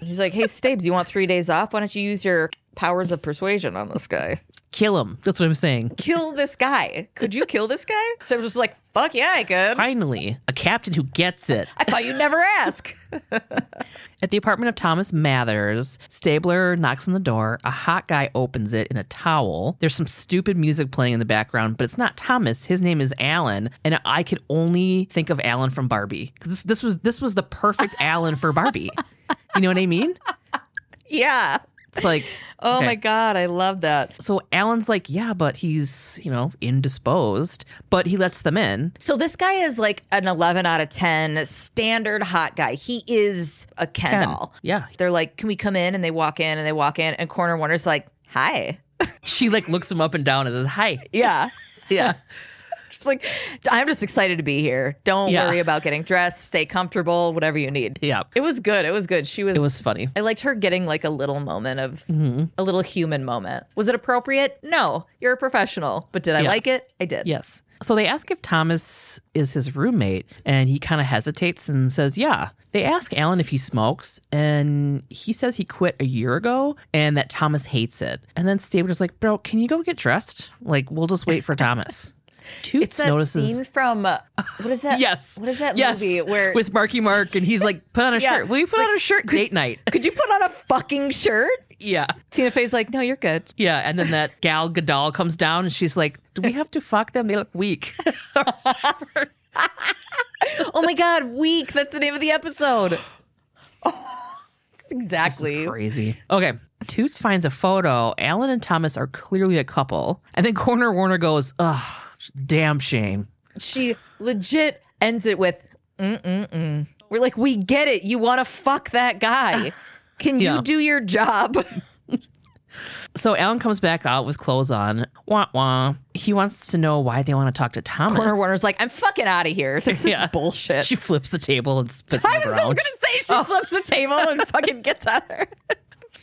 He's like, hey, Stabes, you want three days off? Why don't you use your powers of persuasion on this guy? Kill him. That's what I'm saying. kill this guy. Could you kill this guy? (laughs) So I was just like, fuck yeah, I could. Finally, a captain who gets it. I thought you'd never ask. (laughs) At the apartment of Thomas Mathers, Stabler knocks on the door. A hot guy opens it in a towel. There's some stupid music playing in the background, but it's not Thomas. His name is Alan, and I could only think of Alan from Barbie because this, this was this was the perfect Alan for Barbie. You know what I mean? (laughs) yeah. It's like, Oh okay. my god, I love that. So Alan's like, yeah, but he's you know indisposed, but he lets them in. So this guy is like an 11 out of 10 standard hot guy. He is a Ken, Ken. doll. Yeah, They're like, "Can we come in?" and they walk in and they walk in and Corner Warner's like, "Hi." she like looks him up and down and says, "Hi." Yeah. (laughs) Yeah. Just like I'm just excited to be here. Don't Yeah. worry about getting dressed. Stay comfortable, whatever you need. Yeah, It was good. It was good. She was it was funny. I liked her getting like a little moment of mm-hmm. a little human moment. Was it appropriate? No. You're a professional. But did I Yeah. like it? I did. Yes. So they ask if Thomas is his roommate, and he kind of hesitates and says, Yeah. They ask Alan if he smokes, and he says he quit a year ago and that Thomas hates it. And then Steve Stabler's like, Bro, can you go get dressed? Like, we'll just wait for Thomas. (laughs) Toots It's that notices. scene from uh, what is that? (laughs) Yes. What is that yes. movie where with Marky Mark and he's like, put on a Yeah. shirt. Will you put on a shirt? Date night. could you put on a fucking shirt? Yeah. Tina Fey's like, no, you're good. Yeah. And then that (laughs) gal Gadot comes down and she's like, Do we have to fuck them? They look weak. (laughs) Oh my god, weak. That's the name of the episode. (gasps) This exactly. is crazy. Okay. Toots finds a photo. Alan and Thomas are clearly a couple. And then Corner Warner goes, Ugh, damn shame. She legit ends it with mm mm mm. We're like, we get it. You want to fuck that guy. (laughs) Can you Yeah. do your job? (laughs) So Alan comes back out with clothes on. Wah wah. He wants to know why they want to talk to Thomas. Corner Warner's like, I'm fucking out of here. This (laughs) is Yeah. bullshit. She flips the table and spits I the was just ground. gonna say she flips the table and fucking gets out of her.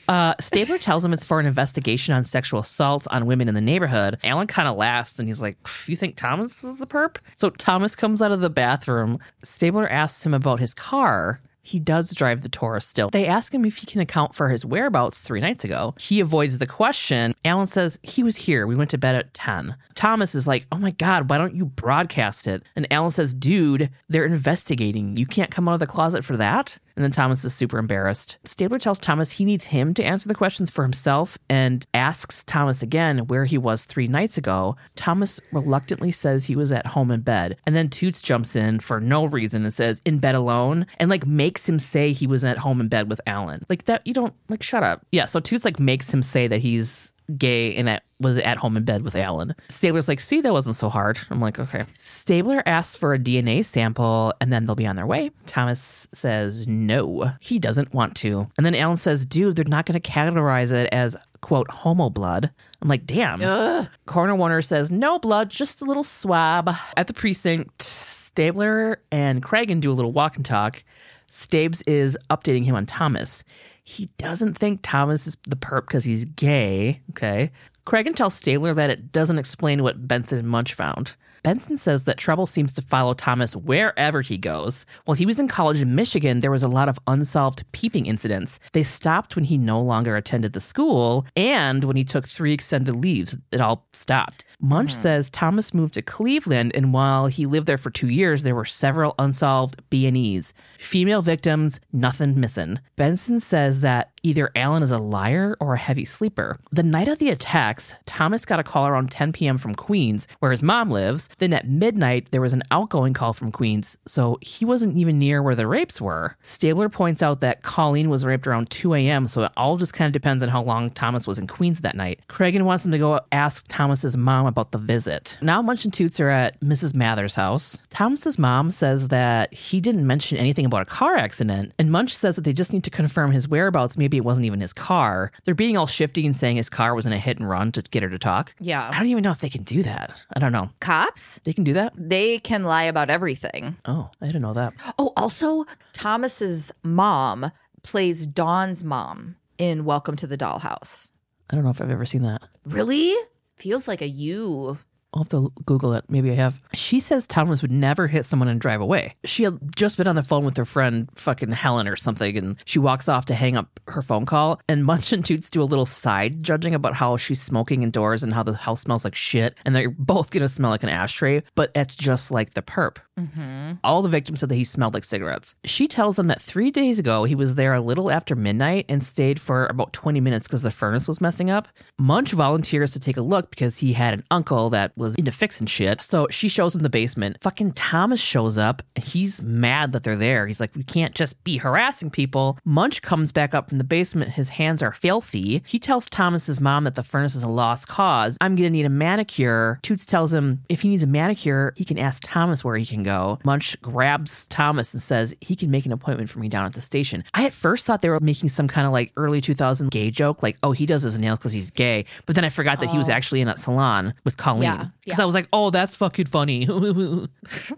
Uh, Stabler tells him it's for an investigation on sexual assaults on women in the neighborhood. Alan kind of laughs and he's like, You think Thomas is the perp? So Thomas comes out of the bathroom. Stabler asks him about his car. He does drive the Taurus still. They ask him if he can account for his whereabouts three nights ago. He avoids the question. Alan says, He was here. We went to bed at 10. Thomas is like, Oh my God, why don't you broadcast it? And Alan says, Dude, they're investigating. You can't come out of the closet for that? And then Thomas is super embarrassed. Stabler tells Thomas he needs him to answer the questions for himself and asks Thomas again where he was three nights ago. Thomas reluctantly says he was at home in bed. And then Toots jumps in for no reason and says, in bed alone, and like makes him say he was at home in bed with Alan. Like that, you don't, like, shut up. Yeah, so Toots like makes him say that he's gay and that was at home in bed with Alan. Stabler's like, see, that wasn't so hard. I'm like, okay. Stabler asks for a DNA sample and then they'll be on their way. Thomas says no, he doesn't want to. And then Alan says, dude, they're not going to categorize it as quote homo blood. I'm like, damn. Corner Warner says, no blood, just a little swab. At the precinct, Stabler and Cragen do a little walk and talk. Stabes is updating him on Thomas. He doesn't think Thomas is the perp because he's gay. Okay. Cragen tells Stabler that it doesn't explain what Benson and Munch found. Benson says that trouble seems to follow Thomas wherever he goes. While he was in college in Michigan, there was a lot of unsolved peeping incidents. They stopped when he no longer attended the school and when he took three extended leaves. It all stopped. Munch hmm. says Thomas moved to Cleveland, and while he lived there for two years, there were several unsolved B&Es. Female victims, nothing missing. Benson says that either Alan is a liar or a heavy sleeper. The night of the attacks, Thomas got a call around 10 p.m. from Queens, where his mom lives. Then at midnight, there was an outgoing call from Queens, so he wasn't even near where the rapes were. Stabler points out that Colleen was raped around 2 a.m., so it all just kind of depends on how long Thomas was in Queens that night. Cragen wants him to go ask Thomas's mom about the visit. Now Munch and Toots are at Mrs. Mather's house. Thomas's mom says that he didn't mention anything about a car accident, and Munch says that they just need to confirm his whereabouts. Maybe it wasn't even his car. They're being all shifty and saying his car was in a hit and run to get her to talk. Yeah. I don't even know if they can do that. I don't know. Cops, They can do that? they can lie about everything. Oh, I didn't know that. Oh, also, Thomas's mom plays Dawn's mom in Welcome to the Dollhouse. I don't know if I've ever seen that. Really? Feels like a you. I'll have to Google it. Maybe I have. She says Thomas would never hit someone and drive away. She had just been on the phone with her friend, fucking Helen or something, and she walks off to hang up her phone call. And (laughs) Munch and Toots do a little side judging about how she's smoking indoors and how the house smells like shit. And they're both gonna smell like an ashtray, but it's just like the perp. Mm-hmm. All the victims said that he smelled like cigarettes. She tells them that three days ago he was there a little after midnight and stayed for about 20 minutes because the furnace was messing up. Munch volunteers to take a look because he had an uncle that was into fixing shit. So she shows him the basement. Fucking Thomas shows up. And he's mad that they're there. He's like, we can't just be harassing people. Munch comes back up from the basement. His hands are filthy. He tells Thomas's mom that the furnace is a lost cause. I'm gonna need a manicure. Toots tells him if he needs a manicure, he can ask Thomas where he can go. Munch grabs Thomas and says he can make an appointment for me down at the station. I at first thought they were making some kind of like early 2000 gay joke, like, oh, he does his nails because he's gay. But then I forgot that he was oh. actually in a salon with Colleen. Yeah, Because I was like, oh, that's fucking funny. (laughs)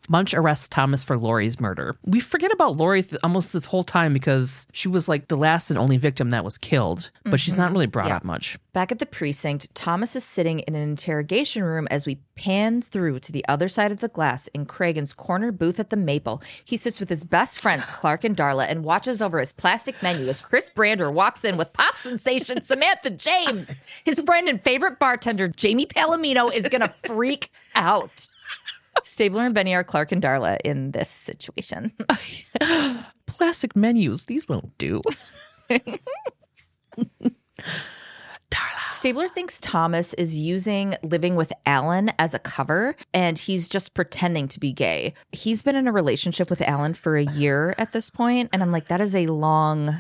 Munch arrests Thomas for Lori's murder. We forget about Lori th- almost this whole time because she was like the last and only victim that was killed, but she's not mm-hmm. really brought Yeah. up much. Back at the precinct, Thomas is sitting in an interrogation room as we pan through to the other side of the glass in Cragen's corner booth at the Maple. He sits with his best friends, Clark and Darla, and watches over his plastic menu as Chris Brander walks in with pop sensation (laughs) Samantha James. His friend and favorite bartender, Jamie Palomino, is going to freak out. Stabler and Benny are Clark and Darla in this situation. (laughs) Plastic menus, these won't do. (laughs) Stabler thinks Thomas is using living with Alan as a cover and he's just pretending to be gay. He's been in a relationship with Alan for a year at this point, and I'm like, that is a long.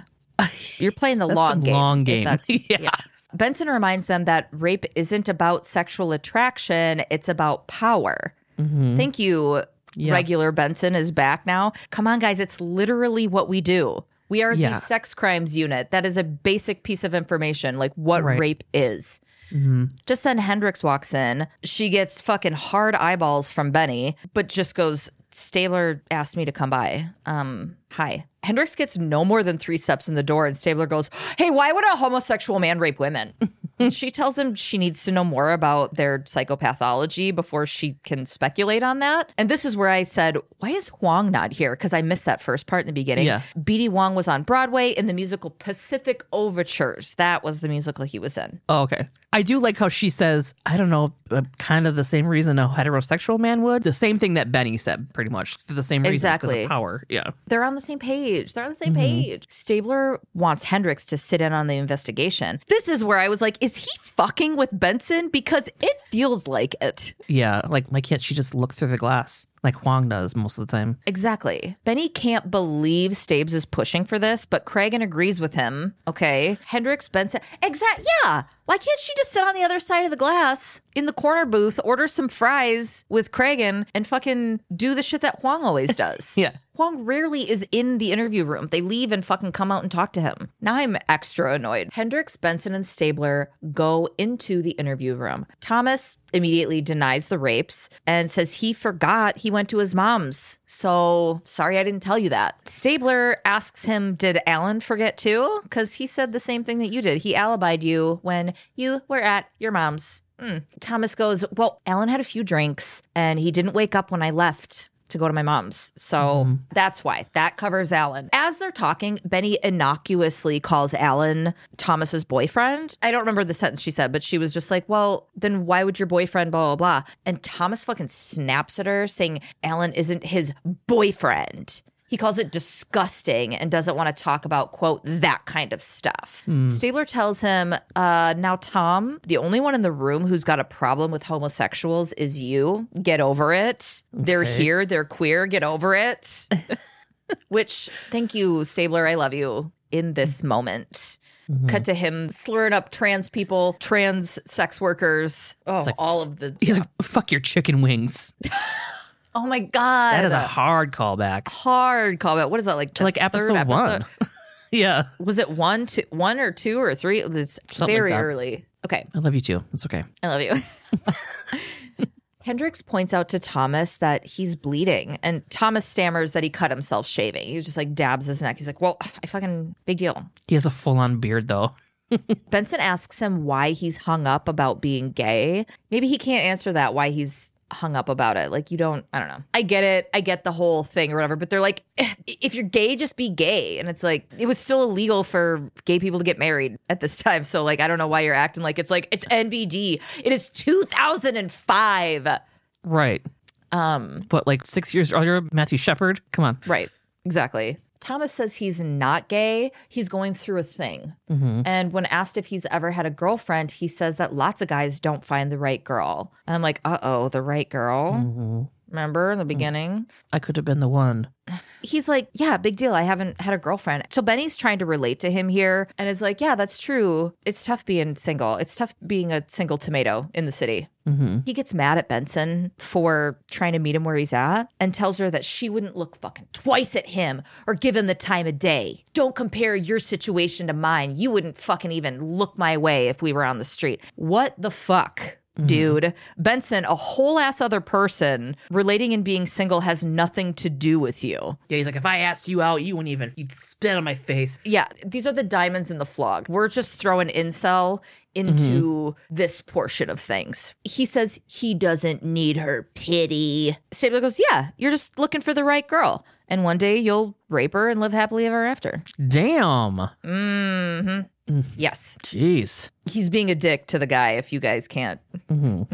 You're playing the That's long a game. long game. that's- (laughs) Yeah. Benson reminds them that rape isn't about sexual attraction, it's about power. Mm-hmm. Thank you, Yes. regular Benson is back now. Come on, guys, it's literally what we do. We are Yeah. the sex crimes unit. That is a basic piece of information, like what Right. rape is. Mhm. Just then Hendricks walks in. She gets fucking hard eyeballs from Benny, but just goes, Stabler asked me to come by. Um, hi. Hendricks gets no more than three steps in the door, and Stabler goes, Hey, why would a homosexual man rape women? (laughs) she tells him she needs to know more about their psychopathology before she can speculate on that. And this is where I said, Why is Huang not here? Because I missed that first part in the beginning. Yeah. BD Wong was on Broadway in the musical Pacific Overtures. That was the musical he was in. Oh, okay. I do like how she says, I don't know, uh, kind of the same reason a heterosexual man would. The same thing that Benny said, pretty much. For the same because Exactly. of power. Yeah. They're on the same page. They're on the same mm-hmm. page. Stabler wants Hendricks to sit in on the investigation. This is where I was like, is he fucking with Benson? Because it feels like it. Yeah. Like, why can't she just look through the glass like Huang does most of the time? Exactly. Benny can't believe Stabes is pushing for this, but Cragen agrees with him. Okay. Hendricks, Benson. Exact. Yeah. Why can't she just sit on the other side of the glass in the corner booth, order some fries with Cragen, and fucking do the shit that Huang always (laughs) does? Yeah. Huang rarely is in the interview room. They leave and fucking come out and talk to him. Now I'm extra annoyed. Hendricks, Benson, and Stabler go into the interview room. Thomas immediately denies the rapes and says he forgot he went to his mom's. So sorry I didn't tell you that. Stabler asks him, Did Alan forget too? Because he said the same thing that you did. He alibied you when you were at your mom's. Hmm. Thomas goes, Well, Alan had a few drinks and he didn't wake up when I left to go to my mom's. So mm-hmm. that's why. That covers Alan. As they're talking, Benny innocuously calls Alan Thomas's boyfriend. I don't remember the sentence she said, but she was just like, Well, then why would your boyfriend blah blah blah? And Thomas fucking snaps at her, saying Alan isn't his boyfriend. He calls it disgusting and doesn't want to talk about, quote, that kind of stuff. Hmm. Stabler tells him, uh, now, Tom, the only one in the room who's got a problem with homosexuals is you. Get over it. They're here, they're queer, get over it. (laughs) Which, thank you, Stabler. I love you in this mm-hmm. moment. Mm-hmm. Cut to him slurring up trans people, trans sex workers. Oh, like- all of the. He's like, fuck your chicken wings. (laughs) Oh my God. That is a hard callback hard callback. What is that like? to like the episode, one. (laughs) yeah. Was it one, two, one or two or three? It's Something very that. early. Okay, I love you too. It's okay. I love you. (laughs) Hendricks points out to Thomas that he's bleeding, and Thomas stammers that he cut himself shaving. He just like dabs his neck. He's like, "Well, I fucking big deal." He has a full on beard though. Benson asks him why he's hung up about being gay. Maybe he can't answer that. Why he's hung up about it. Like you don't. I don't know. I get it. I get the whole thing or whatever. But they're like, "Eh, if you're gay, just be gay. And it's like it was still illegal for gay people to get married at this time. So like I don't know why you're acting like it's like it's NBD. It is 2005. Right. Um. But like six years earlier, Matthew Shepard. Come on. Right. Exactly. Thomas says he's not gay. He's going through a thing. Mm-hmm. And when asked if he's ever had a girlfriend, he says that lots of guys don't find the right girl. And I'm like, uh oh, the right girl. hmm Remember in the beginning? I could have been the one. (sighs) He's like, yeah, big deal. I haven't had a girlfriend. So Benny's trying to relate to him here and is like, yeah, that's true. It's tough being single. It's tough being a single tomato in the city. hmm He gets mad at Benson for trying to meet him where he's at and tells her that she wouldn't look fucking twice at him or give him the time of day. Don't compare your situation to mine. You wouldn't fucking even look my way if we were on the street. What the fuck? Mm-hmm. Dude, Benson, a whole ass other person relating and being single has nothing to do with you. Yeah, he's like, if I asked you out, you wouldn't even. You'd spit on my face. Yeah, these are the diamonds in the flog. We're just throwing incel into mm-hmm. this portion of things. He says he doesn't need her pity. Stabler goes, Yeah, you're just looking for the right girl. And one day you'll rape her and live happily ever after. Damn. hmm Yes. Jeez. He's being a dick to the guy if you guys can't. hmm (laughs)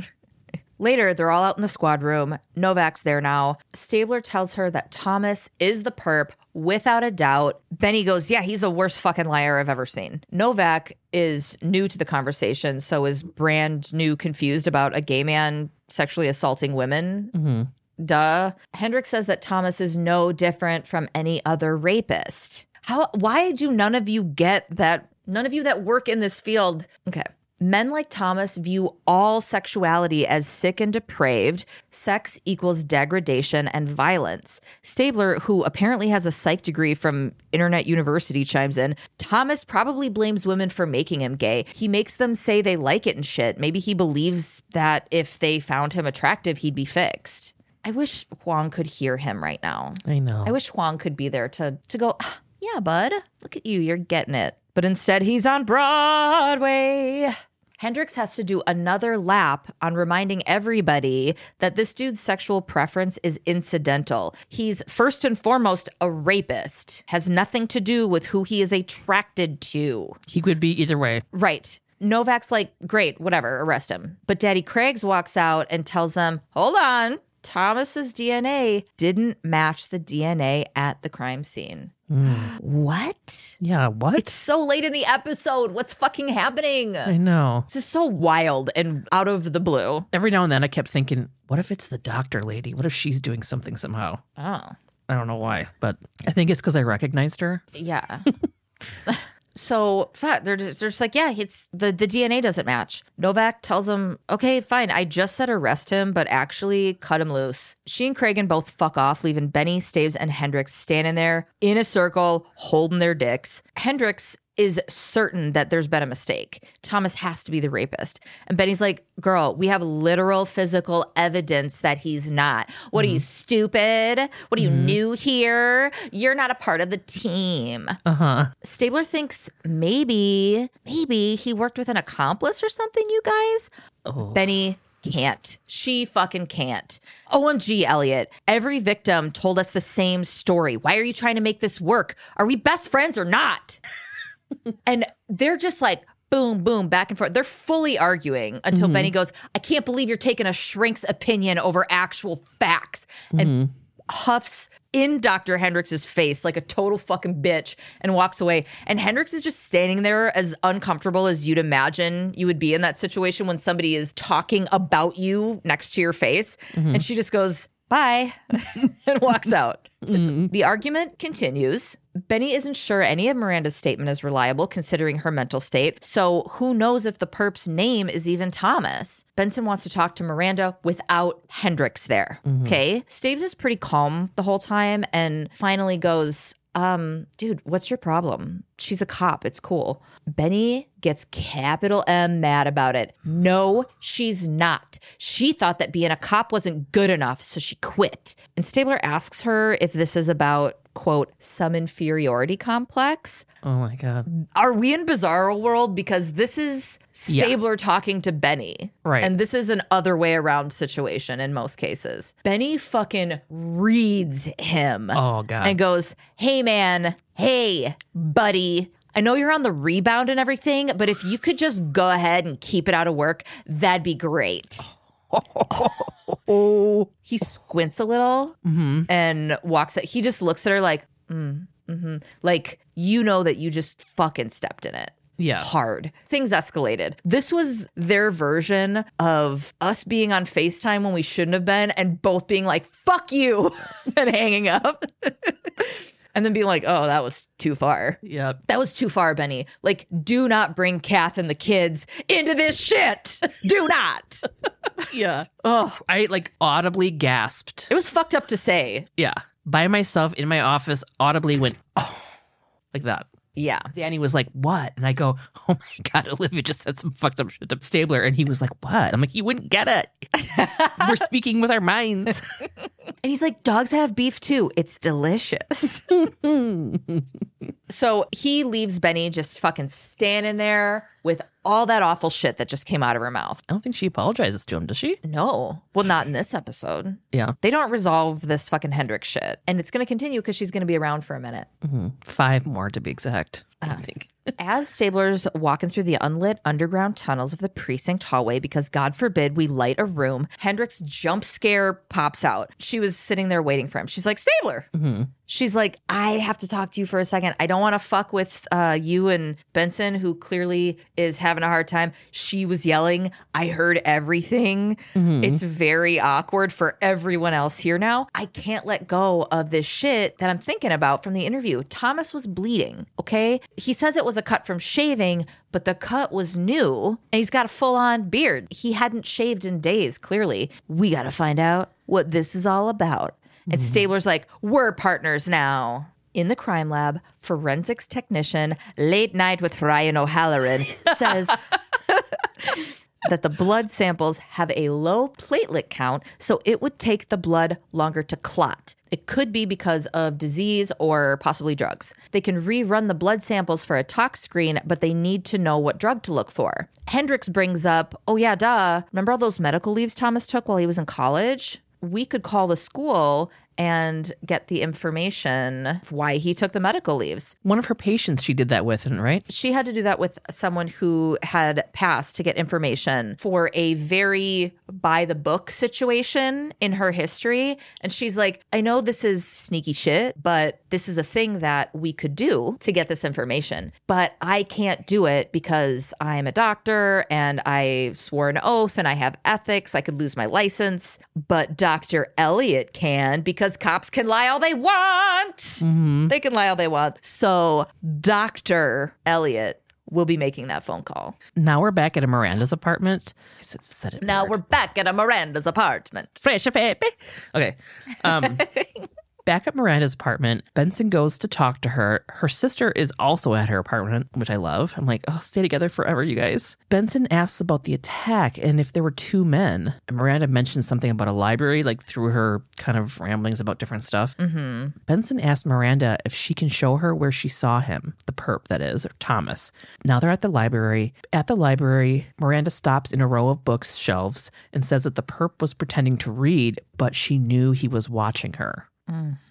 Later, they're all out in the squad room. Novak's there now. Stabler tells her that Thomas is the perp without a doubt. Benny goes, Yeah, he's the worst fucking liar I've ever seen. Novak is new to the conversation, so is brand new confused about a gay man sexually assaulting women. hmm Duh. Hendricks says that Thomas is no different from any other rapist. How why do none of you get that none of you that work in this field okay. Men like Thomas view all sexuality as sick and depraved. Sex equals degradation and violence. Stabler, who apparently has a psych degree from Internet University, chimes in. Thomas probably blames women for making him gay. He makes them say they like it and shit. Maybe he believes that if they found him attractive, he'd be fixed. I wish Huang could hear him right now. I know. I wish Huang could be there to to go, "Ah, yeah, bud, look at you, you're getting it. But instead, he's on Broadway. Hendricks has to do another lap on reminding everybody that this dude's sexual preference is incidental. He's first and foremost a rapist, has nothing to do with who he is attracted to. he could be either way. Right. Novak's like, great, whatever, arrest him. But Daddy Craigs walks out and tells them, hold on, Thomas's DNA didn't match the DNA at the crime scene. Hmm. What? Yeah, what? It's so late in the episode. What's fucking happening? I know. This is so wild and out of the blue. Every now and then I kept thinking, what if it's the doctor lady? What if she's doing something somehow? Oh, I don't know why, but I think it's because I recognized her. yeah. (laughs) So fuck, they're just, they're just like, yeah, it's the the DNA doesn't match. Novak tells him, okay, fine, I just said arrest him, but actually cut him loose. She and Cragen both fuck off, leaving Benny, Stabes, and Hendricks standing there in a circle, holding their dicks. Hendricks is certain that there's been a mistake. Thomas has to be the rapist. And Benny's like, girl, we have literal physical evidence that he's not. What are you, stupid? What are you, new here? You're not a part of the team. Uh huh. Stabler thinks maybe, maybe he worked with an accomplice or something, you guys. Oh. Benny can't. She fucking can't. OMG, Elliot. Every victim told us the same story. Why are you trying to make this work? Are we best friends or not? And they're just like, boom, boom, back and forth. They're fully arguing until mm-hmm. Benny goes, I can't believe you're taking a shrink's opinion over actual facts. And mm-hmm. huffs in Dr. Hendricks's face like a total fucking bitch and walks away. And Hendricks is just standing there as uncomfortable as you'd imagine you would be in that situation when somebody is talking about you next to your face. Mm-hmm. And she just goes, bye, (laughs) and walks out. The argument continues. Benny isn't sure any of Miranda's statement is reliable considering her mental state. So who knows if the perp's name is even Thomas? Benson wants to talk to Miranda without Hendricks there. Okay. Stabes is pretty calm the whole time and finally goes, um, dude, what's your problem? She's a cop. It's cool. Benny gets capital M mad about it. No, she's not. She thought that being a cop wasn't good enough, so she quit. And Stabler asks her if this is about, quote, some inferiority complex. Oh my God. Are we in bizarro world? Because this is Stabler talking to Benny. Right. And this is an other way around situation in most cases. Benny fucking reads him Oh God. and goes, Hey, man, hey, buddy. I know you're on the rebound and everything, but if you could just go ahead and keep it out of work, that'd be great. Oh, (laughs) he squints a little and walks. At, he just looks at her like, mm, hmm like you know that you just fucking stepped in it yeah. hard. Things escalated. This was their version of us being on FaceTime when we shouldn't have been and both being like, fuck you, (laughs) and hanging up. (laughs) and then being like, oh, that was too far. Yep. That was too far, Benny. Like, do not bring Kath and the kids into this shit. Do not. (laughs) Yeah. oh, I like audibly gasped. it was fucked up to say. Yeah. By myself in my office, audibly went, oh, like that. Yeah. Danny was like, "What?" And I go, "Oh my god, Olivia just said some fucked up shit to Stabler." And he was like, "What?" I'm like, "You wouldn't get it. (laughs) We're speaking with our minds." (laughs) And he's like, dogs have beef too. It's delicious. (laughs) so he leaves Benny just fucking standing there with all that awful shit that just came out of her mouth. I don't think she apologizes to him, does she? No. Well, not in this episode. Yeah. They don't resolve this fucking Hendricks shit. And it's going to continue because she's going to be around for a minute. hmm Five more to be exact. I think. As Stabler's walking through the unlit underground tunnels of the precinct hallway because God forbid we light a room, Hendricks jump scare pops out. She was sitting there waiting for him. She's like, Stabler. hmm She's like, I have to talk to you for a second. I don't want to fuck with uh, you and Benson, who clearly is having a hard time. She was yelling. I heard everything. It's very awkward for everyone else here now. I can't let go of this shit that I'm thinking about from the interview. Thomas was bleeding, okay? He says it was a cut from shaving, but the cut was new and he's got a full on beard. He hadn't shaved in days, clearly. We got to find out what this is all about. And mm-hmm. Stabler's like, we're partners now. In the crime lab, forensics technician, late night with Ryan O'Halloran, (laughs) says that the blood samples have a low platelet count, so it would take the blood longer to clot. It could be because of disease or possibly drugs. They can rerun the blood samples for a tox screen, but they need to know what drug to look for. Hendricks brings up, oh, yeah, duh. Remember all those medical leaves Thomas took while he was in college? We could call the school and get the information why he took the medical leaves. One of her patients she did that with, right? She had to do that with someone who had passed to get information for a very by the book situation in her history. And she's like, I know this is sneaky shit, but this is a thing that we could do to get this information. But I can't do it because I'm a doctor and I swore an oath and I have ethics. I could lose my license. But Dr. Elliot can because cops can lie all they want. They can lie all they want. So Dr. Elliot will be making that phone call. Now we're back at a Miranda's apartment. I said, said it Now we're back at a Miranda's apartment. fresh baby. Okay. Um, (laughs) back at Miranda's apartment, Benson goes to talk to her. Her sister is also at her apartment, which I love. I'm like, oh, stay together forever, you guys. Benson asks about the attack and if there were two men. And Miranda mentions something about a library, like through her kind of ramblings about different stuff. Mm-hmm. Benson asks Miranda if she can show her where she saw him, the perp, that is, or Thomas. Now they're at the library. At the library, Miranda stops in a row of books shelves and says that the perp was pretending to read, but she knew he was watching her.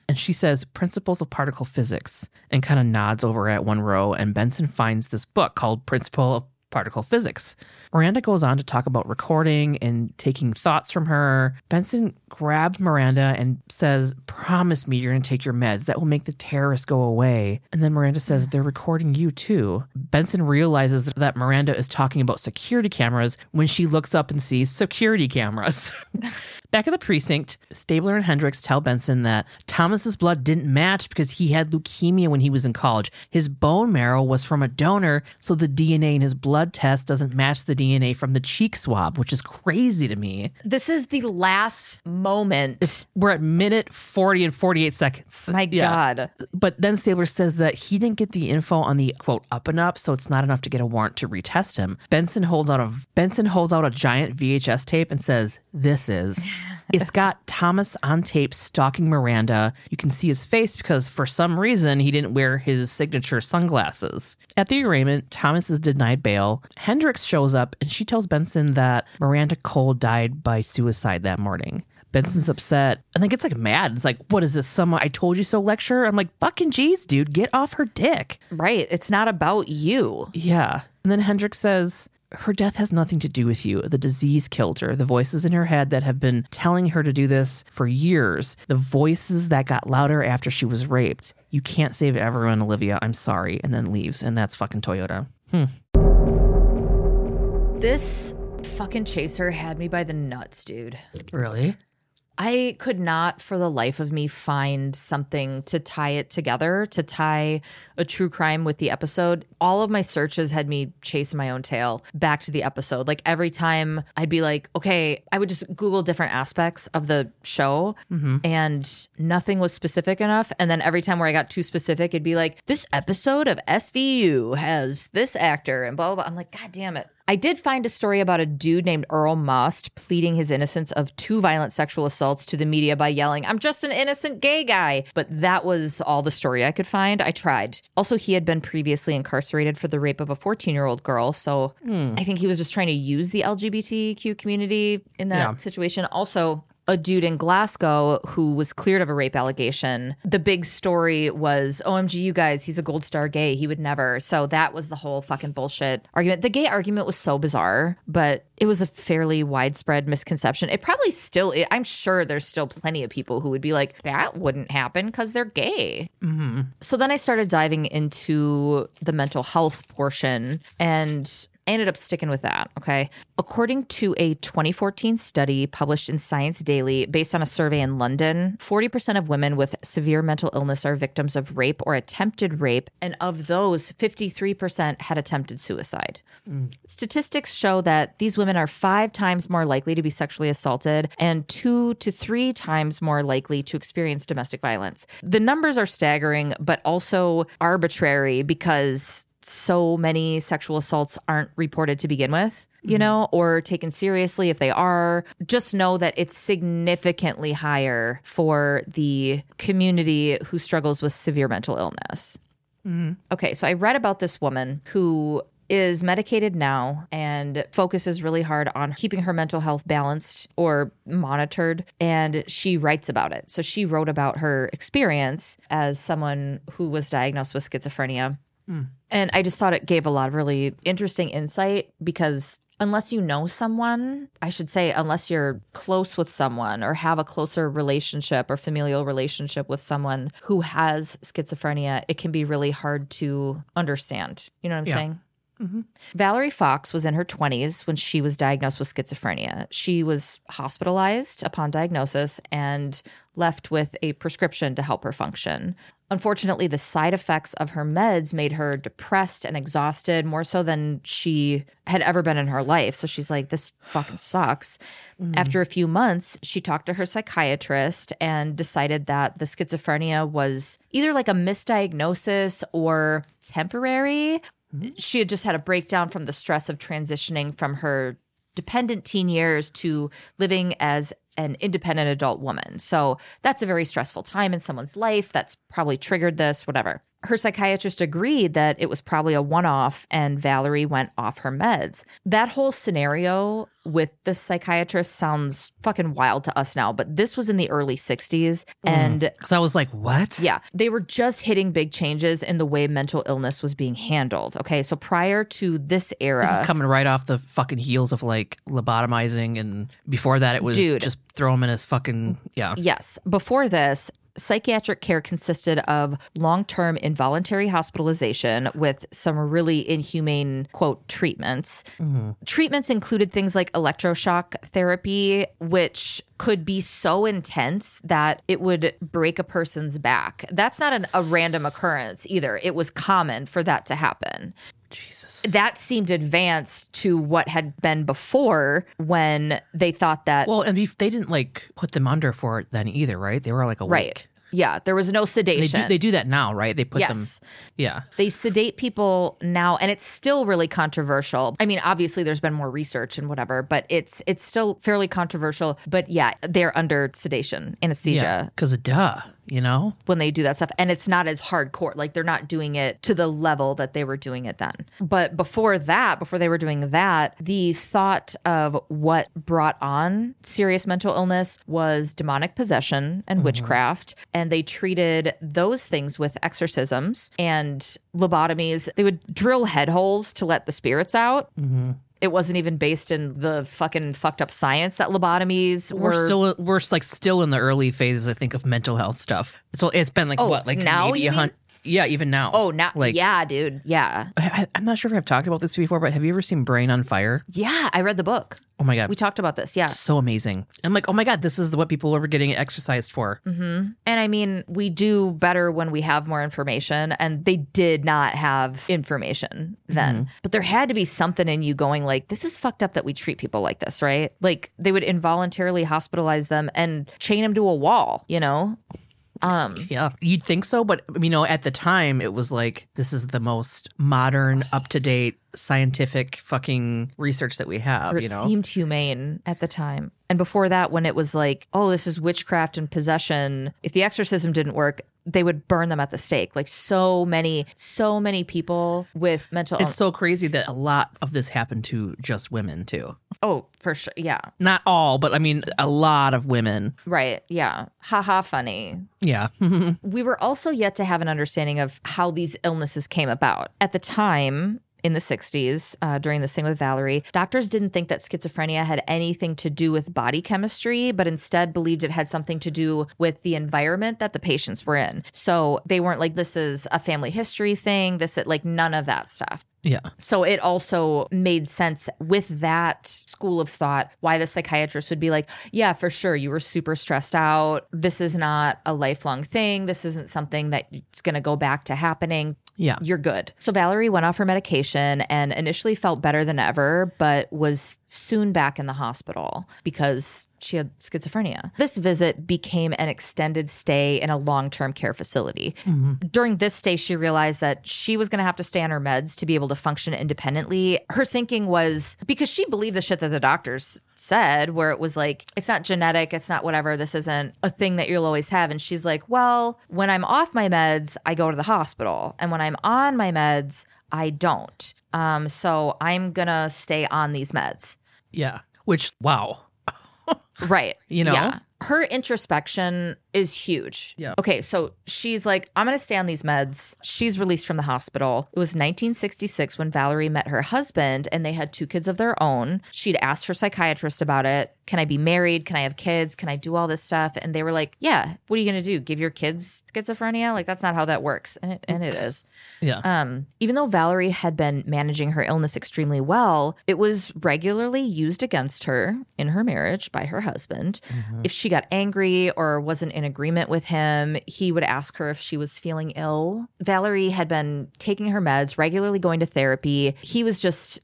And she says, Principles of Particle Physics, and kind of nods over at one row. And Benson finds this book called Principle of Particle Physics. Miranda goes on to talk about recording and taking thoughts from her. Benson grabs Miranda and says, Promise me you're going to take your meds. That will make the terrorists go away. And then Miranda says, They're recording you too. Benson realizes that Miranda is talking about security cameras when she looks up and sees security cameras. (laughs) Back at the precinct, Stabler and Hendricks tell Benson that Thomas's blood didn't match because he had leukemia when he was in college. His bone marrow was from a donor, so the DNA in his blood test doesn't match the DNA from the cheek swab, which is crazy to me. This is the last moment. We're at minute 40 and 48 seconds. My Yeah. God. But then Stabler says that he didn't get the info on the quote up and up, so it's not enough to get a warrant to retest him. Benson holds out a Benson holds out a giant VHS tape and says, "This is." (laughs) It's got Thomas on tape stalking Miranda. You can see his face because for some reason he didn't wear his signature sunglasses. At the arraignment, Thomas is denied bail. Hendricks shows up and she tells Benson that Miranda Cole died by suicide that morning. Benson's upset and then gets like mad. It's like, what is this? Some I told you so lecture? I'm like, fucking jeez, dude, get off her dick. Right. It's not about you. Yeah. And then Hendricks says, her death has nothing to do with you. The disease killed her. The voices in her head that have been telling her to do this for years, the voices that got louder after she was raped. You can't save everyone, Olivia. I'm sorry. And then leaves. And that's fucking Toyota. Hmm. This fucking chaser had me by the nuts, dude. Really? I could not for the life of me find something to tie it together, to tie a true crime with the episode. All of my searches had me chasing my own tail back to the episode. Like every time I'd be like, okay, I would just Google different aspects of the show mm-hmm. and nothing was specific enough. And then every time where I got too specific, it'd be like, this episode of SVU has this actor and blah, blah, blah. I'm like, God damn it. I did find a story about a dude named Earl Must pleading his innocence of two violent sexual assaults to the media by yelling, I'm just an innocent gay guy. But that was all the story I could find. I tried. Also, he had been previously incarcerated for the rape of a 14 year old girl. So hmm. I think he was just trying to use the LGBTQ community in that Yeah. situation. Also, a dude in Glasgow who was cleared of a rape allegation. The big story was, OMG, you guys, he's a gold star gay. He would never. So that was the whole fucking bullshit argument. The gay argument was so bizarre, but it was a fairly widespread misconception. It probably still, I'm sure there's still plenty of people who would be like, that wouldn't happen because they're gay. Mm-hmm. So then I started diving into the mental health portion and I ended up sticking with that. Okay. According to a 2014 study published in Science Daily, based on a survey in London, 40% of women with severe mental illness are victims of rape or attempted rape. And of those, 53% had attempted suicide. Mm. Statistics show that these women are five times more likely to be sexually assaulted and two to three times more likely to experience domestic violence. The numbers are staggering, but also arbitrary because so many sexual assaults aren't reported to begin with, you mm-hmm. know, or taken seriously if they are. Just know that it's significantly higher for the community who struggles with severe mental illness. Mm-hmm. Okay, so I read about this woman who is medicated now and focuses really hard on keeping her mental health balanced or monitored. And she writes about it. So she wrote about her experience as someone who was diagnosed with schizophrenia. And I just thought it gave a lot of really interesting insight because unless you know someone, I should say, unless you're close with someone or have a closer relationship or familial relationship with someone who has schizophrenia, it can be really hard to understand. You know what I'm Yeah. saying? Mm-hmm. Valerie Fox was in her 20s when she was diagnosed with schizophrenia. She was hospitalized upon diagnosis and left with a prescription to help her function. Unfortunately, the side effects of her meds made her depressed and exhausted more so than she had ever been in her life. So she's like, this fucking sucks. Mm. After a few months, she talked to her psychiatrist and decided that the schizophrenia was either like a misdiagnosis or temporary hmm. she had just had a breakdown from the stress of transitioning from her dependent teen years to living as an independent adult woman. So that's a very stressful time in someone's life. That's probably triggered this, whatever. Her psychiatrist agreed that it was probably a one off and Valerie went off her meds. That whole scenario with the psychiatrist sounds fucking wild to us now, but this was in the early 60s. Mm. And Because I was like, what? yeah, they were just hitting big changes in the way mental illness was being handled. Okay, so prior to this era, This is coming right off the fucking heels of like lobotomizing, and before that, it was Dude. just throw him in his fucking yeah. yes, before this, psychiatric care consisted of long term involuntary hospitalization with some really inhumane, quote, treatments. Mm-hmm. Treatments included things like electroshock therapy, which could be so intense that it would break a person's back. That's not an, a random occurrence either. It was common for that to happen. Jesus. that seemed advanced to what had been before when they thought that Well, and if they didn't like put them under for it then either, right? They were like awake. right yeah there was no They sedation do, they do that now, right? They put them. yes Yeah. they sedate people now and it's still really controversial i mean obviously there's been more research and whatever but it's it's still fairly controversial but yeah they're under sedation anesthesia Yeah. Because duh, you know? when they do that stuff and it's not as hardcore like they're not doing it to the level that they were doing it then. But before that before they were doing that the thought of what brought on serious mental illness was demonic possession and mm-hmm. witchcraft and they treated those things with exorcisms and lobotomies. They would drill head holes to let the spirits out mm-hmm. It wasn't even based in the fucking fucked up science that lobotomies We're were still we're like still in the early phases, I think, of mental health stuff. So it's been like Oh, what, like now maybe a mean? Yeah, even now. Oh, now, like yeah, dude, yeah, I, I'm not sure if I've talked about this before, but have you ever seen Brain on Fire? yeah. I read the book. Oh my god, We talked about this, yeah. so amazing. I'm like, oh my god, this is what people are getting exercised for. Mm-hmm. And I mean, we do better when we have more information, and they did not have information mm-hmm. then. But there had to be something in you going like, "This is fucked up that we treat people like this, right?" Like they would involuntarily hospitalize them and chain them to a wall, you know. Um, Yeah, you'd think so, but you know, at the time, it was like this is the most modern, up to date, scientific fucking research that we have. or You it know, seemed humane at the time. And before that, when it was like, oh, this is witchcraft and possession, if the exorcism didn't work, they would burn them at the stake. Like so many, so many people with mental it's so crazy that a lot of this happened to just women too. Oh, for sure. Yeah. Not all, but I mean, a lot of women. Right. Yeah. Haha, funny. Yeah, (laughs) We were also yet to have an understanding of how these illnesses came about. At the time, in the 60s uh, during this thing with Valerie. Doctors didn't think that schizophrenia had anything to do with body chemistry, but instead believed it had something to do with the environment that the patients were in. So they weren't like, this is a family history thing, this, is, like, none of that stuff. Yeah. So it also made sense with that school of thought why the psychiatrist would be like, yeah, for sure, you were super stressed out. This is not a lifelong thing. This isn't something that's going to go back to happening. Yeah. You're good. So Valerie went off her medication and initially felt better than ever, but was soon back in the hospital because she had schizophrenia. This visit became an extended stay in a long term care facility. During this stay, she realized that she was going to have to stay on her meds to be able to function independently. Her thinking was because she believed the shit that the doctors said, where it was like, it's not genetic, it's not whatever, this isn't a thing that you'll always have. And she's like, well, when I'm off my meds, I go to the hospital. And when I'm on my meds, I don't. Um, so I'm going to stay on these meds. Yeah. Which, wow. Right. You know? Yeah. Her introspection is huge. Yeah. Okay, so she's like, I'm going to stay on these meds. She's released from the hospital. It was 1966 when Valerie met her husband and they had two kids of their own. She'd asked her psychiatrist about it. Can I be married? Can I have kids? Can I do all this stuff? And they were like, Yeah, what are you going to do? Give your kids schizophrenia? Like, that's not how that works. And it, and it is. Yeah. Um, even though Valerie had been managing her illness extremely well, it was regularly used against her in her marriage by her husband. If she got angry or wasn't in agreement with him, he would ask her if she was feeling ill. Valerie had been taking her meds, regularly going to therapy. He was just,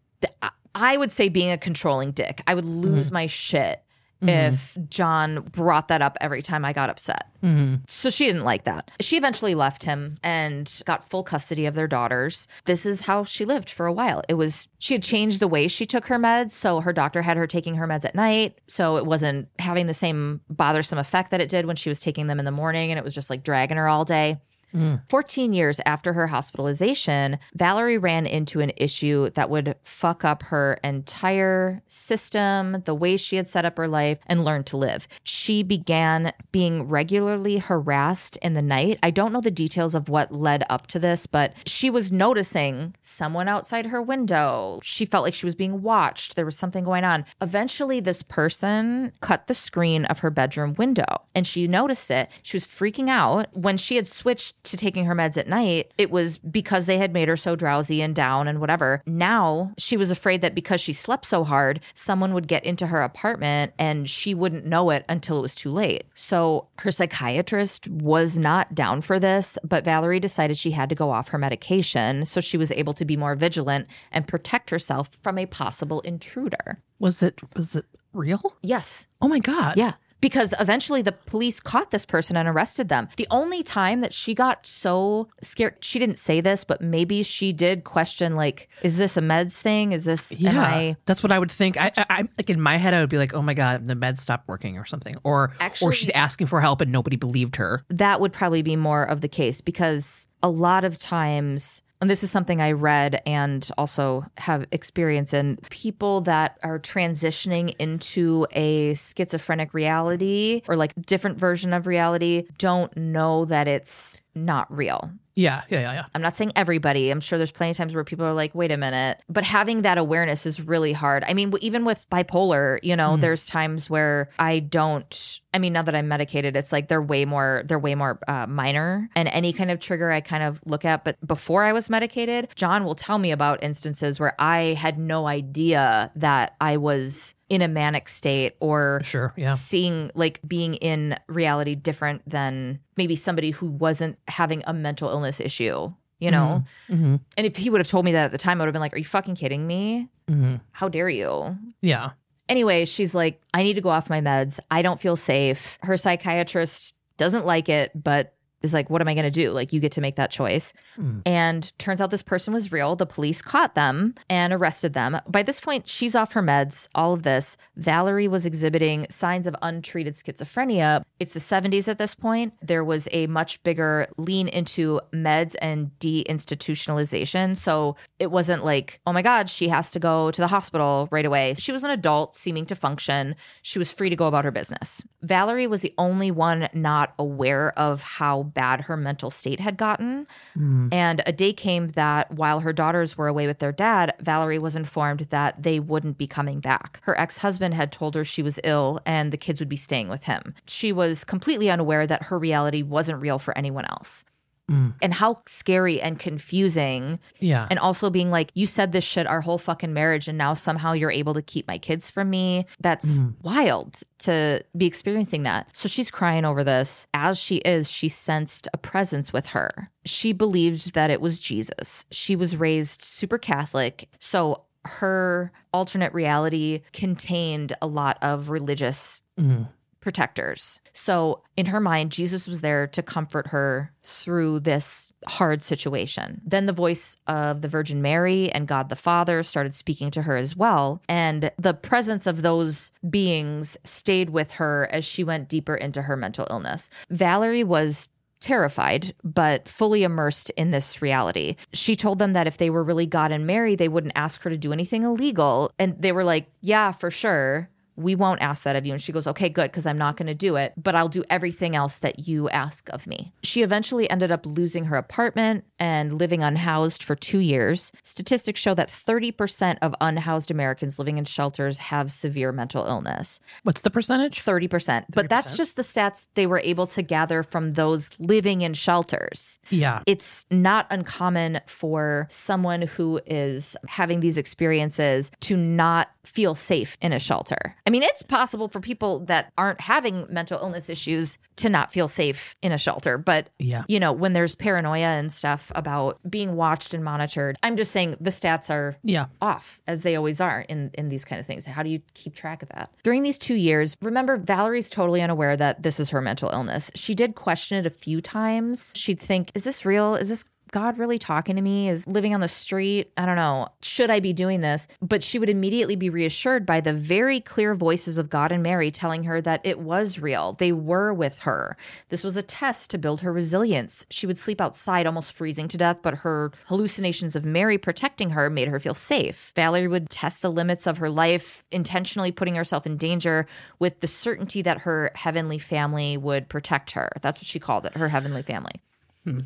I would say, being a controlling dick. I would lose mm-hmm. my shit. Mm-hmm. If John brought that up every time I got upset. Mm-hmm. So she didn't like that. She eventually left him and got full custody of their daughters. This is how she lived for a while. It was, she had changed the way she took her meds. So her doctor had her taking her meds at night. So it wasn't having the same bothersome effect that it did when she was taking them in the morning and it was just like dragging her all day. Mm. 14 years after her hospitalization, Valerie ran into an issue that would fuck up her entire system, the way she had set up her life, and learned to live. She began being regularly harassed in the night. I don't know the details of what led up to this, but she was noticing someone outside her window. She felt like she was being watched. There was something going on. Eventually, this person cut the screen of her bedroom window and she noticed it. She was freaking out. When she had switched to taking her meds at night, it was because they had made her so drowsy and down and whatever. Now she was afraid that because she slept so hard, someone would get into her apartment and she wouldn't know it until it was too late. So her psychiatrist was not down for this, but Valerie decided she had to go off her medication so she was able to be more vigilant and protect herself from a possible intruder. Was it was it real? Yes. Oh my god. Yeah. Because eventually the police caught this person and arrested them. The only time that she got so scared, she didn't say this, but maybe she did question, like, is this a meds thing? Is this, Yeah, I? that's what I would think. I, I, I like in my head, I would be like, "Oh my god, the meds stopped working" or something, or Actually- or she's asking for help and nobody believed her. That would probably be more of the case because a lot of times, and this is something I read and also have experience in people that are transitioning into a schizophrenic reality or like different version of reality don't know that it's not real. Yeah, yeah, yeah, yeah. I'm not saying everybody. I'm sure there's plenty of times where people are like, wait a minute. But having that awareness is really hard. I mean, even with bipolar, you know, there's times where I don't, I mean, now that I'm medicated, it's like they're way more, they're way more uh, minor. And any kind of trigger I kind of look at. But before I was medicated, John will tell me about instances where I had no idea that I was in a manic state or Sure, yeah. seeing like being in reality different than maybe somebody who wasn't having a mental illness issue, you know? Mm-hmm. And if he would have told me that at the time, I would have been like, Are you fucking kidding me? Mm-hmm. How dare you? Yeah. Anyway, she's like, I need to go off my meds. I don't feel safe. Her psychiatrist doesn't like it, but is like, what am I going to do? Like, you get to make that choice. Mm. And turns out this person was real. The police caught them and arrested them. By this point, she's off her meds, all of this. Valerie was exhibiting signs of untreated schizophrenia. It's the 70s at this point. There was a much bigger lean into meds and deinstitutionalization. So it wasn't like, oh my God, she has to go to the hospital right away. She was an adult seeming to function. She was free to go about her business. Valerie was the only one not aware of how bad her mental state had gotten. Hmm. And a day came that while her daughters were away with their dad, Valerie was informed that they wouldn't be coming back. Her ex husband had told her she was ill and the kids would be staying with him. She was completely unaware that her reality wasn't real for anyone else. Mm. And how scary and confusing Yeah. and also being like, you said this shit our whole fucking marriage, and now somehow you're able to keep my kids from me. That's mm. wild to be experiencing that. So she's crying over this. As she is, she sensed a presence with her. She believed that it was Jesus. She was raised super Catholic. So her alternate reality contained a lot of religious mm. Protectors. So, in her mind, Jesus was there to comfort her through this hard situation. Then the voice of the Virgin Mary and God the Father started speaking to her as well. And the presence of those beings stayed with her as she went deeper into her mental illness. Valerie was terrified, but fully immersed in this reality. She told them that if they were really God and Mary, they wouldn't ask her to do anything illegal. And they were like, yeah, for sure. We won't ask that of you. And she goes, okay, good, because I'm not going to do it, but I'll do everything else that you ask of me. She eventually ended up losing her apartment and living unhoused for two years. Statistics show that 30% of unhoused Americans living in shelters have severe mental illness. What's the percentage? 30%. But that's just the stats they were able to gather from those living in shelters. Yeah. It's not uncommon for someone who is having these experiences to not feel safe in a shelter. I mean, it's possible for people that aren't having mental illness issues to not feel safe in a shelter, but Yeah. you know, when there's paranoia and stuff about being watched and monitored, I'm just saying the stats are Yeah. off as they always are in in these kind of things. How do you keep track of that? During these 2 years, remember Valerie's totally unaware that this is her mental illness. She did question it a few times. She'd think, "Is this real? Is this God really talking to me? Is living on the street? I don't know. Should I be doing this? But she would immediately be reassured by the very clear voices of God and Mary telling her that it was real. They were with her. This was a test to build her resilience. She would sleep outside, almost freezing to death, but her hallucinations of Mary protecting her made her feel safe. Valerie would test the limits of her life, intentionally putting herself in danger with the certainty that her heavenly family would protect her. That's what she called it, her heavenly family. Hmm.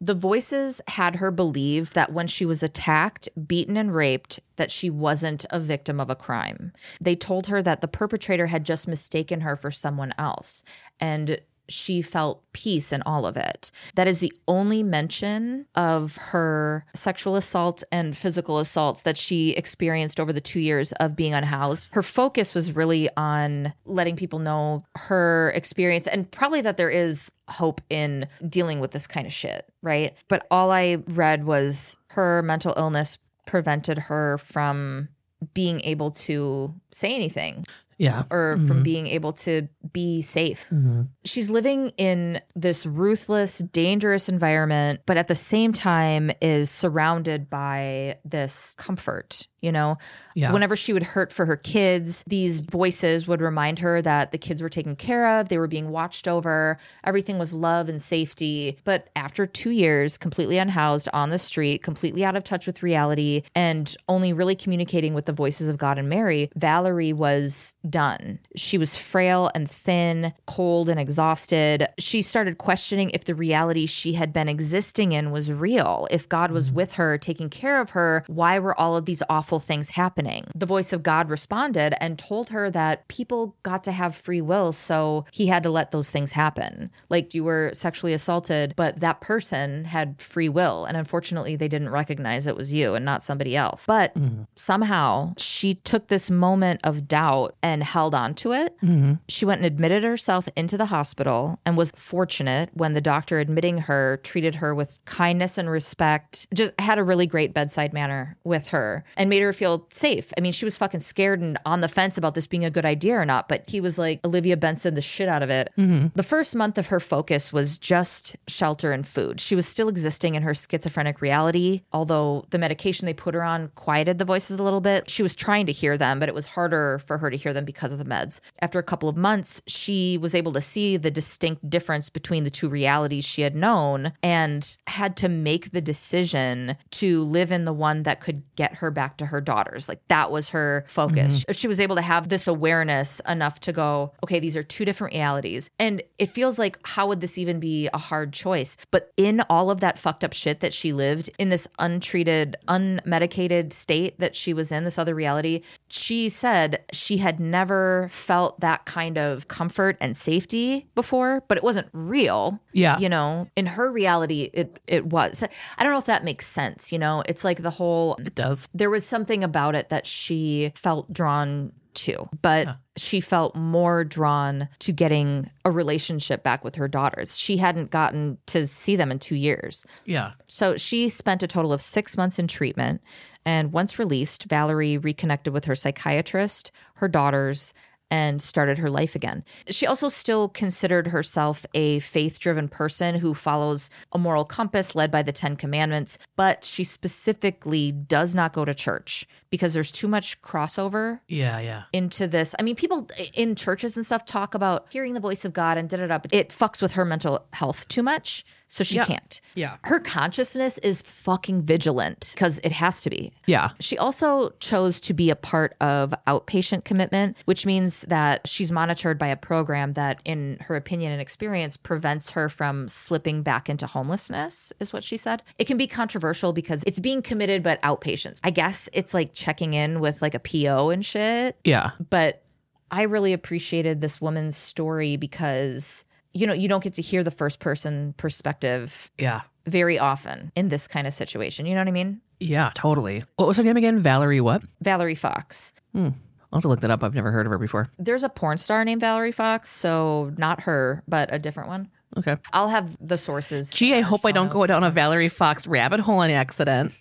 The voices had her believe that when she was attacked, beaten, and raped, that she wasn't a victim of a crime. They told her that the perpetrator had just mistaken her for someone else, and she felt peace in all of it. That is the only mention of her sexual assault and physical assaults that she experienced over the two years of being unhoused. Her focus was really on letting people know her experience and probably that there is hope in dealing with this kind of shit, right? But all I read was her mental illness prevented her from being able to say anything Yeah. or from mm-hmm. being able to be safe. Mm-hmm. She's living in this ruthless, dangerous environment, but at the same time is surrounded by this comfort. You know, Yeah. whenever she would hurt for her kids, these voices would remind her that the kids were taken care of, they were being watched over, everything was love and safety. But after two years, completely unhoused on the street, completely out of touch with reality, and only really communicating with the voices of God and Mary, Valerie was done. She was frail and thin, cold and exhausted. She started questioning if the reality she had been existing in was real. If God was mm-hmm. with her, taking care of her, why were all of these awful things happening? The voice of God responded and told her that people got to have free will, so he had to let those things happen. Like you were sexually assaulted, but that person had free will. And unfortunately, they didn't recognize it was you and not somebody else. But mm-hmm. somehow she took this moment of doubt and held on to it. Mm-hmm. She went and admitted herself into the hospital and was fortunate when the doctor admitting her treated her with kindness and respect, just had a really great bedside manner with her and made her feel safe. I mean, she was fucking scared and on the fence about this being a good idea or not, but he was like, Olivia Benson, the shit out of it. Mm-hmm. The first month of her focus was just shelter and food. She was still existing in her schizophrenic reality, although the medication they put her on quieted the voices a little bit. She was trying to hear them, but it was harder for her to hear them because of the meds. After a couple of months, she was able to see the distinct difference between the two realities she had known and had to make the decision to live in the one that could get her back to her daughters. Like that was her focus. Mm-hmm. She was able to have this awareness enough to go, okay, these are two different realities. And it feels like, how would this even be a hard choice? But in all of that fucked up shit that she lived in this untreated, unmedicated state that she was in, this other reality, she said she had never felt that kind of comfort and safety before, but it wasn't real. Yeah. You know, in her reality, it it was. I don't know if that makes sense. You know, it's like the whole It does. there was something about it that she felt drawn to, but she felt more drawn to getting a relationship back with her daughters. She hadn't gotten to see them in two years. Yeah. So she spent a total of six months in treatment. And once released, Valerie reconnected with her psychiatrist, her daughters, and started her life again. She also still considered herself a faith driven person who follows a moral compass led by the Ten Commandments, but she specifically does not go to church because there's too much crossover Yeah. Yeah. into this. I mean, people in churches and stuff talk about hearing the voice of God and da da da, but it fucks with her mental health too much. So she Yeah. can't. Yeah. Her consciousness is fucking vigilant because it has to be. Yeah. She also chose to be a part of outpatient commitment, which means that she's monitored by a program that, in her opinion and experience, prevents her from slipping back into homelessness, is what she said. It can be controversial because it's being committed, but outpatients. I guess it's like checking in with like a PO and shit Yeah. but I really appreciated this woman's story because you know you don't get to hear the first person perspective Yeah. very often in this kind of situation. You know what I mean? Yeah. Totally. What was her name again? Valerie. What? Valerie Fox. Hmm. I'll have to look that up. I've never heard of her before. There's a porn star named Valerie Fox, so not her, but a different one. Okay. I'll have the sources. Gee, I hope I don't go down a Valerie Fox rabbit hole on accident.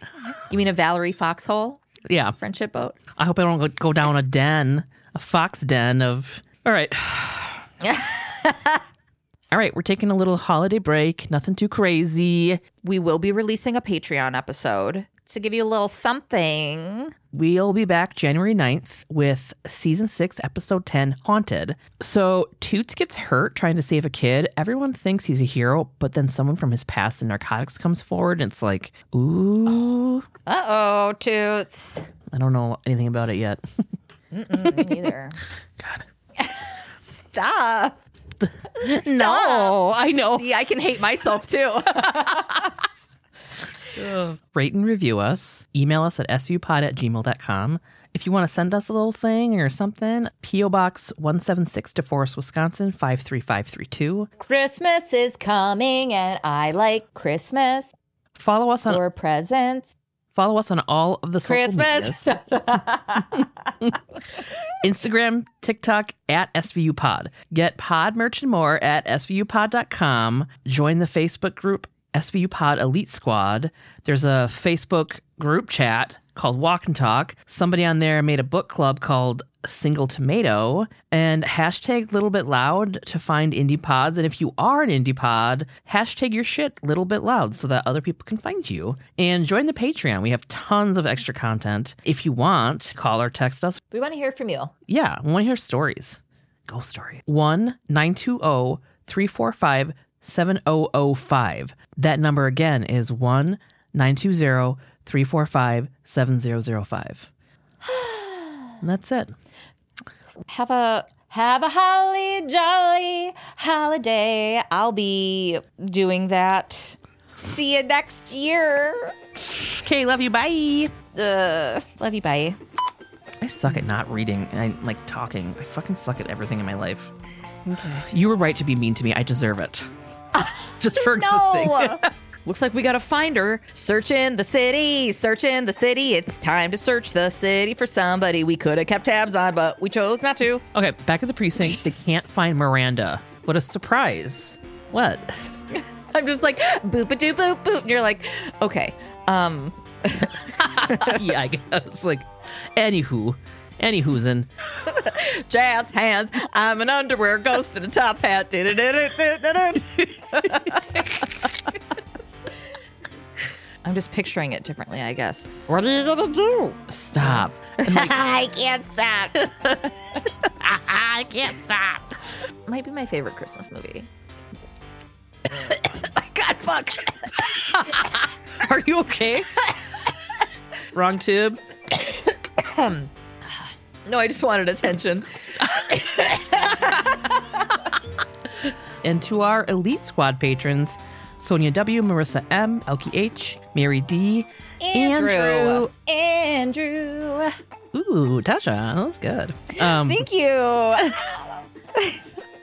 You mean a Valerie Foxhole Yeah. friendship boat? I hope I don't go- go down a den, a fox den of. All right. (laughs) All right, we're taking a little holiday break. Nothing too crazy. We will be releasing a Patreon episode to give you a little something. We'll be back January 9th with season six, episode 10, Haunted. So, Toots gets hurt trying to save a kid. Everyone thinks he's a hero, but then someone from his past in narcotics comes forward, and it's like, ooh. Uh oh, Toots. I don't know anything about it yet. Me neither. (laughs) God. (laughs) Stop. (laughs) No, I know. See, I can hate myself too. (laughs) Rate and review us. Email us at svupod at gmail.com. If you want to send us a little thing or something, P.O. Box 176 DeForest, Wisconsin 53532. Christmas is coming and I like Christmas Follow us on or presents. Follow us on all of the social Christmas. medias. (laughs) Instagram, TikTok at SVU Pod. Get pod merch and more at svupod.com. Join the Facebook group SVU Pod Elite Squad. There's a Facebook group chat called Walk and Talk. Somebody on there made a book club called Single Tomato and hashtag Little Bit Loud to find indie pods. And if you are an indie pod, hashtag your shit Little Bit Loud so that other people can find you. And join the Patreon. We have tons of extra content. If you want, call or text us. we want to hear from you. Yeah, we want to hear stories. Ghost story. 1 920 345 7005. That number again is 1 920 345 7005. (sighs) That's it. Have a have a holly jolly holiday. I'll be doing that. See you next year. Okay, love you. Bye. Uh, love you. Bye. I suck at not reading and I like talking. I fucking suck at everything in my life. Okay. You were right to be mean to me. I deserve it. (laughs) Just for existing. (laughs) Looks like we gotta find her. Search in the city, search in the city. It's time to search the city for somebody we could have kept tabs on, but we chose not to. Okay, back at the precinct. They can't find Miranda. What a surprise. What? (laughs) I'm just like boop a doop boop boop, and you're like, okay, um, (laughs) yeah, I guess. Like, anywho, anywho's in. (laughs) jazz hands. I'm an underwear ghost in a top hat. I'm just picturing it differently, I guess. What are you gonna do? Stop. (laughs) Like, I can't stop. (laughs) I can't stop. Might be my favorite Christmas movie. (coughs) God, fuck. (laughs) are you okay? Wrong tube. (coughs) no, I just wanted attention. (coughs) And to our Elite Squad patrons, Sonja W, Marisa M, Elke H, Mary D, Andrew. Andrew. Ooh, Tasha, that was good. Um, Thank you. (laughs)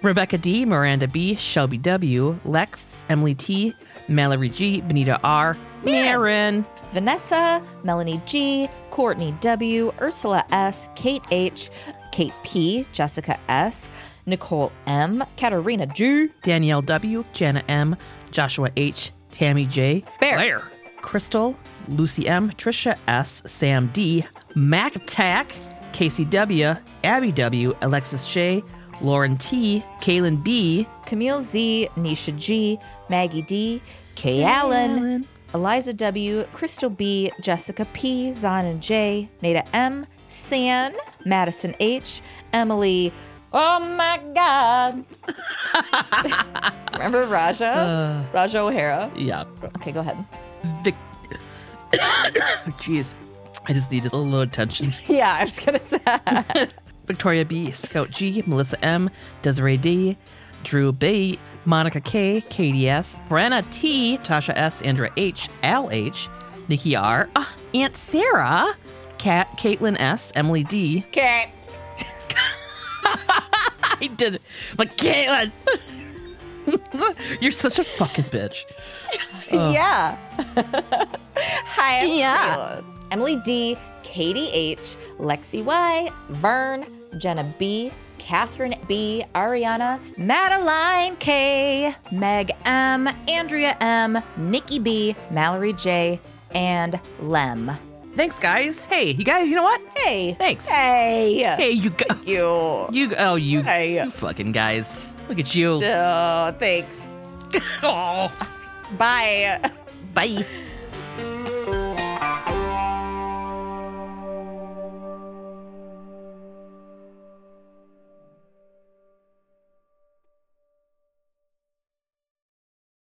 Rebekah D, Miranda B, Shelby W, Lex, Emily T, Mallorie G, Bonita R, Maren, Vanessa, Melanie G, Courtney W, Ursula S, Kate H, Kate P, Jessica S, Nicole M, Katarina G, Danielle W, Jana M, Joshua H, Tammi J, Bear. Crystal, Lucy M, Tricia S, Sam D, Mac Attack, Casey W, Abby W, Alexis J, Lauren T, Kaylin B, Camille Z, Nisha G, Maggie D, Kay Allen, Eliza W, Crystal B, Jessica P, Zon and J, Nada M, San, Madison H, Emily. Oh my God. (laughs) Remember Raja? Raja O'Hara. yeah, Okay, go ahead. Vic. (coughs) Jeez, I just needed a little attention. (laughs) Yeah, I was going to say. (laughs) Victoria B, Scout G, Melissa M, Desiree D, Drew B, Monica K, Katie S, Brenna T, Tasha S, Andrea H, Al H, Nikki R, ah, Aunt Sarah, Kat, Caitlin S, Emily D. Okay. (laughs) I did it. Like, Caitlin! (laughs) You're such a fucking bitch. (laughs) Yeah. Hi, I'm Yeah. Caitlin. Emily D, Katie H, Lexi Y, Vern, Jenna B, Catherine B, Ariana, Madeline K, Meg M, Andrea M, Nikki B, Mallory J, and Lem. Thanks, guys. Hey, you guys, you know what? Hey. Thanks. Hey. Hey, you go. You. (laughs) You, oh, you, Hey. you fucking guys. Look at you. Oh, thanks. (laughs) Oh, Bye. bye.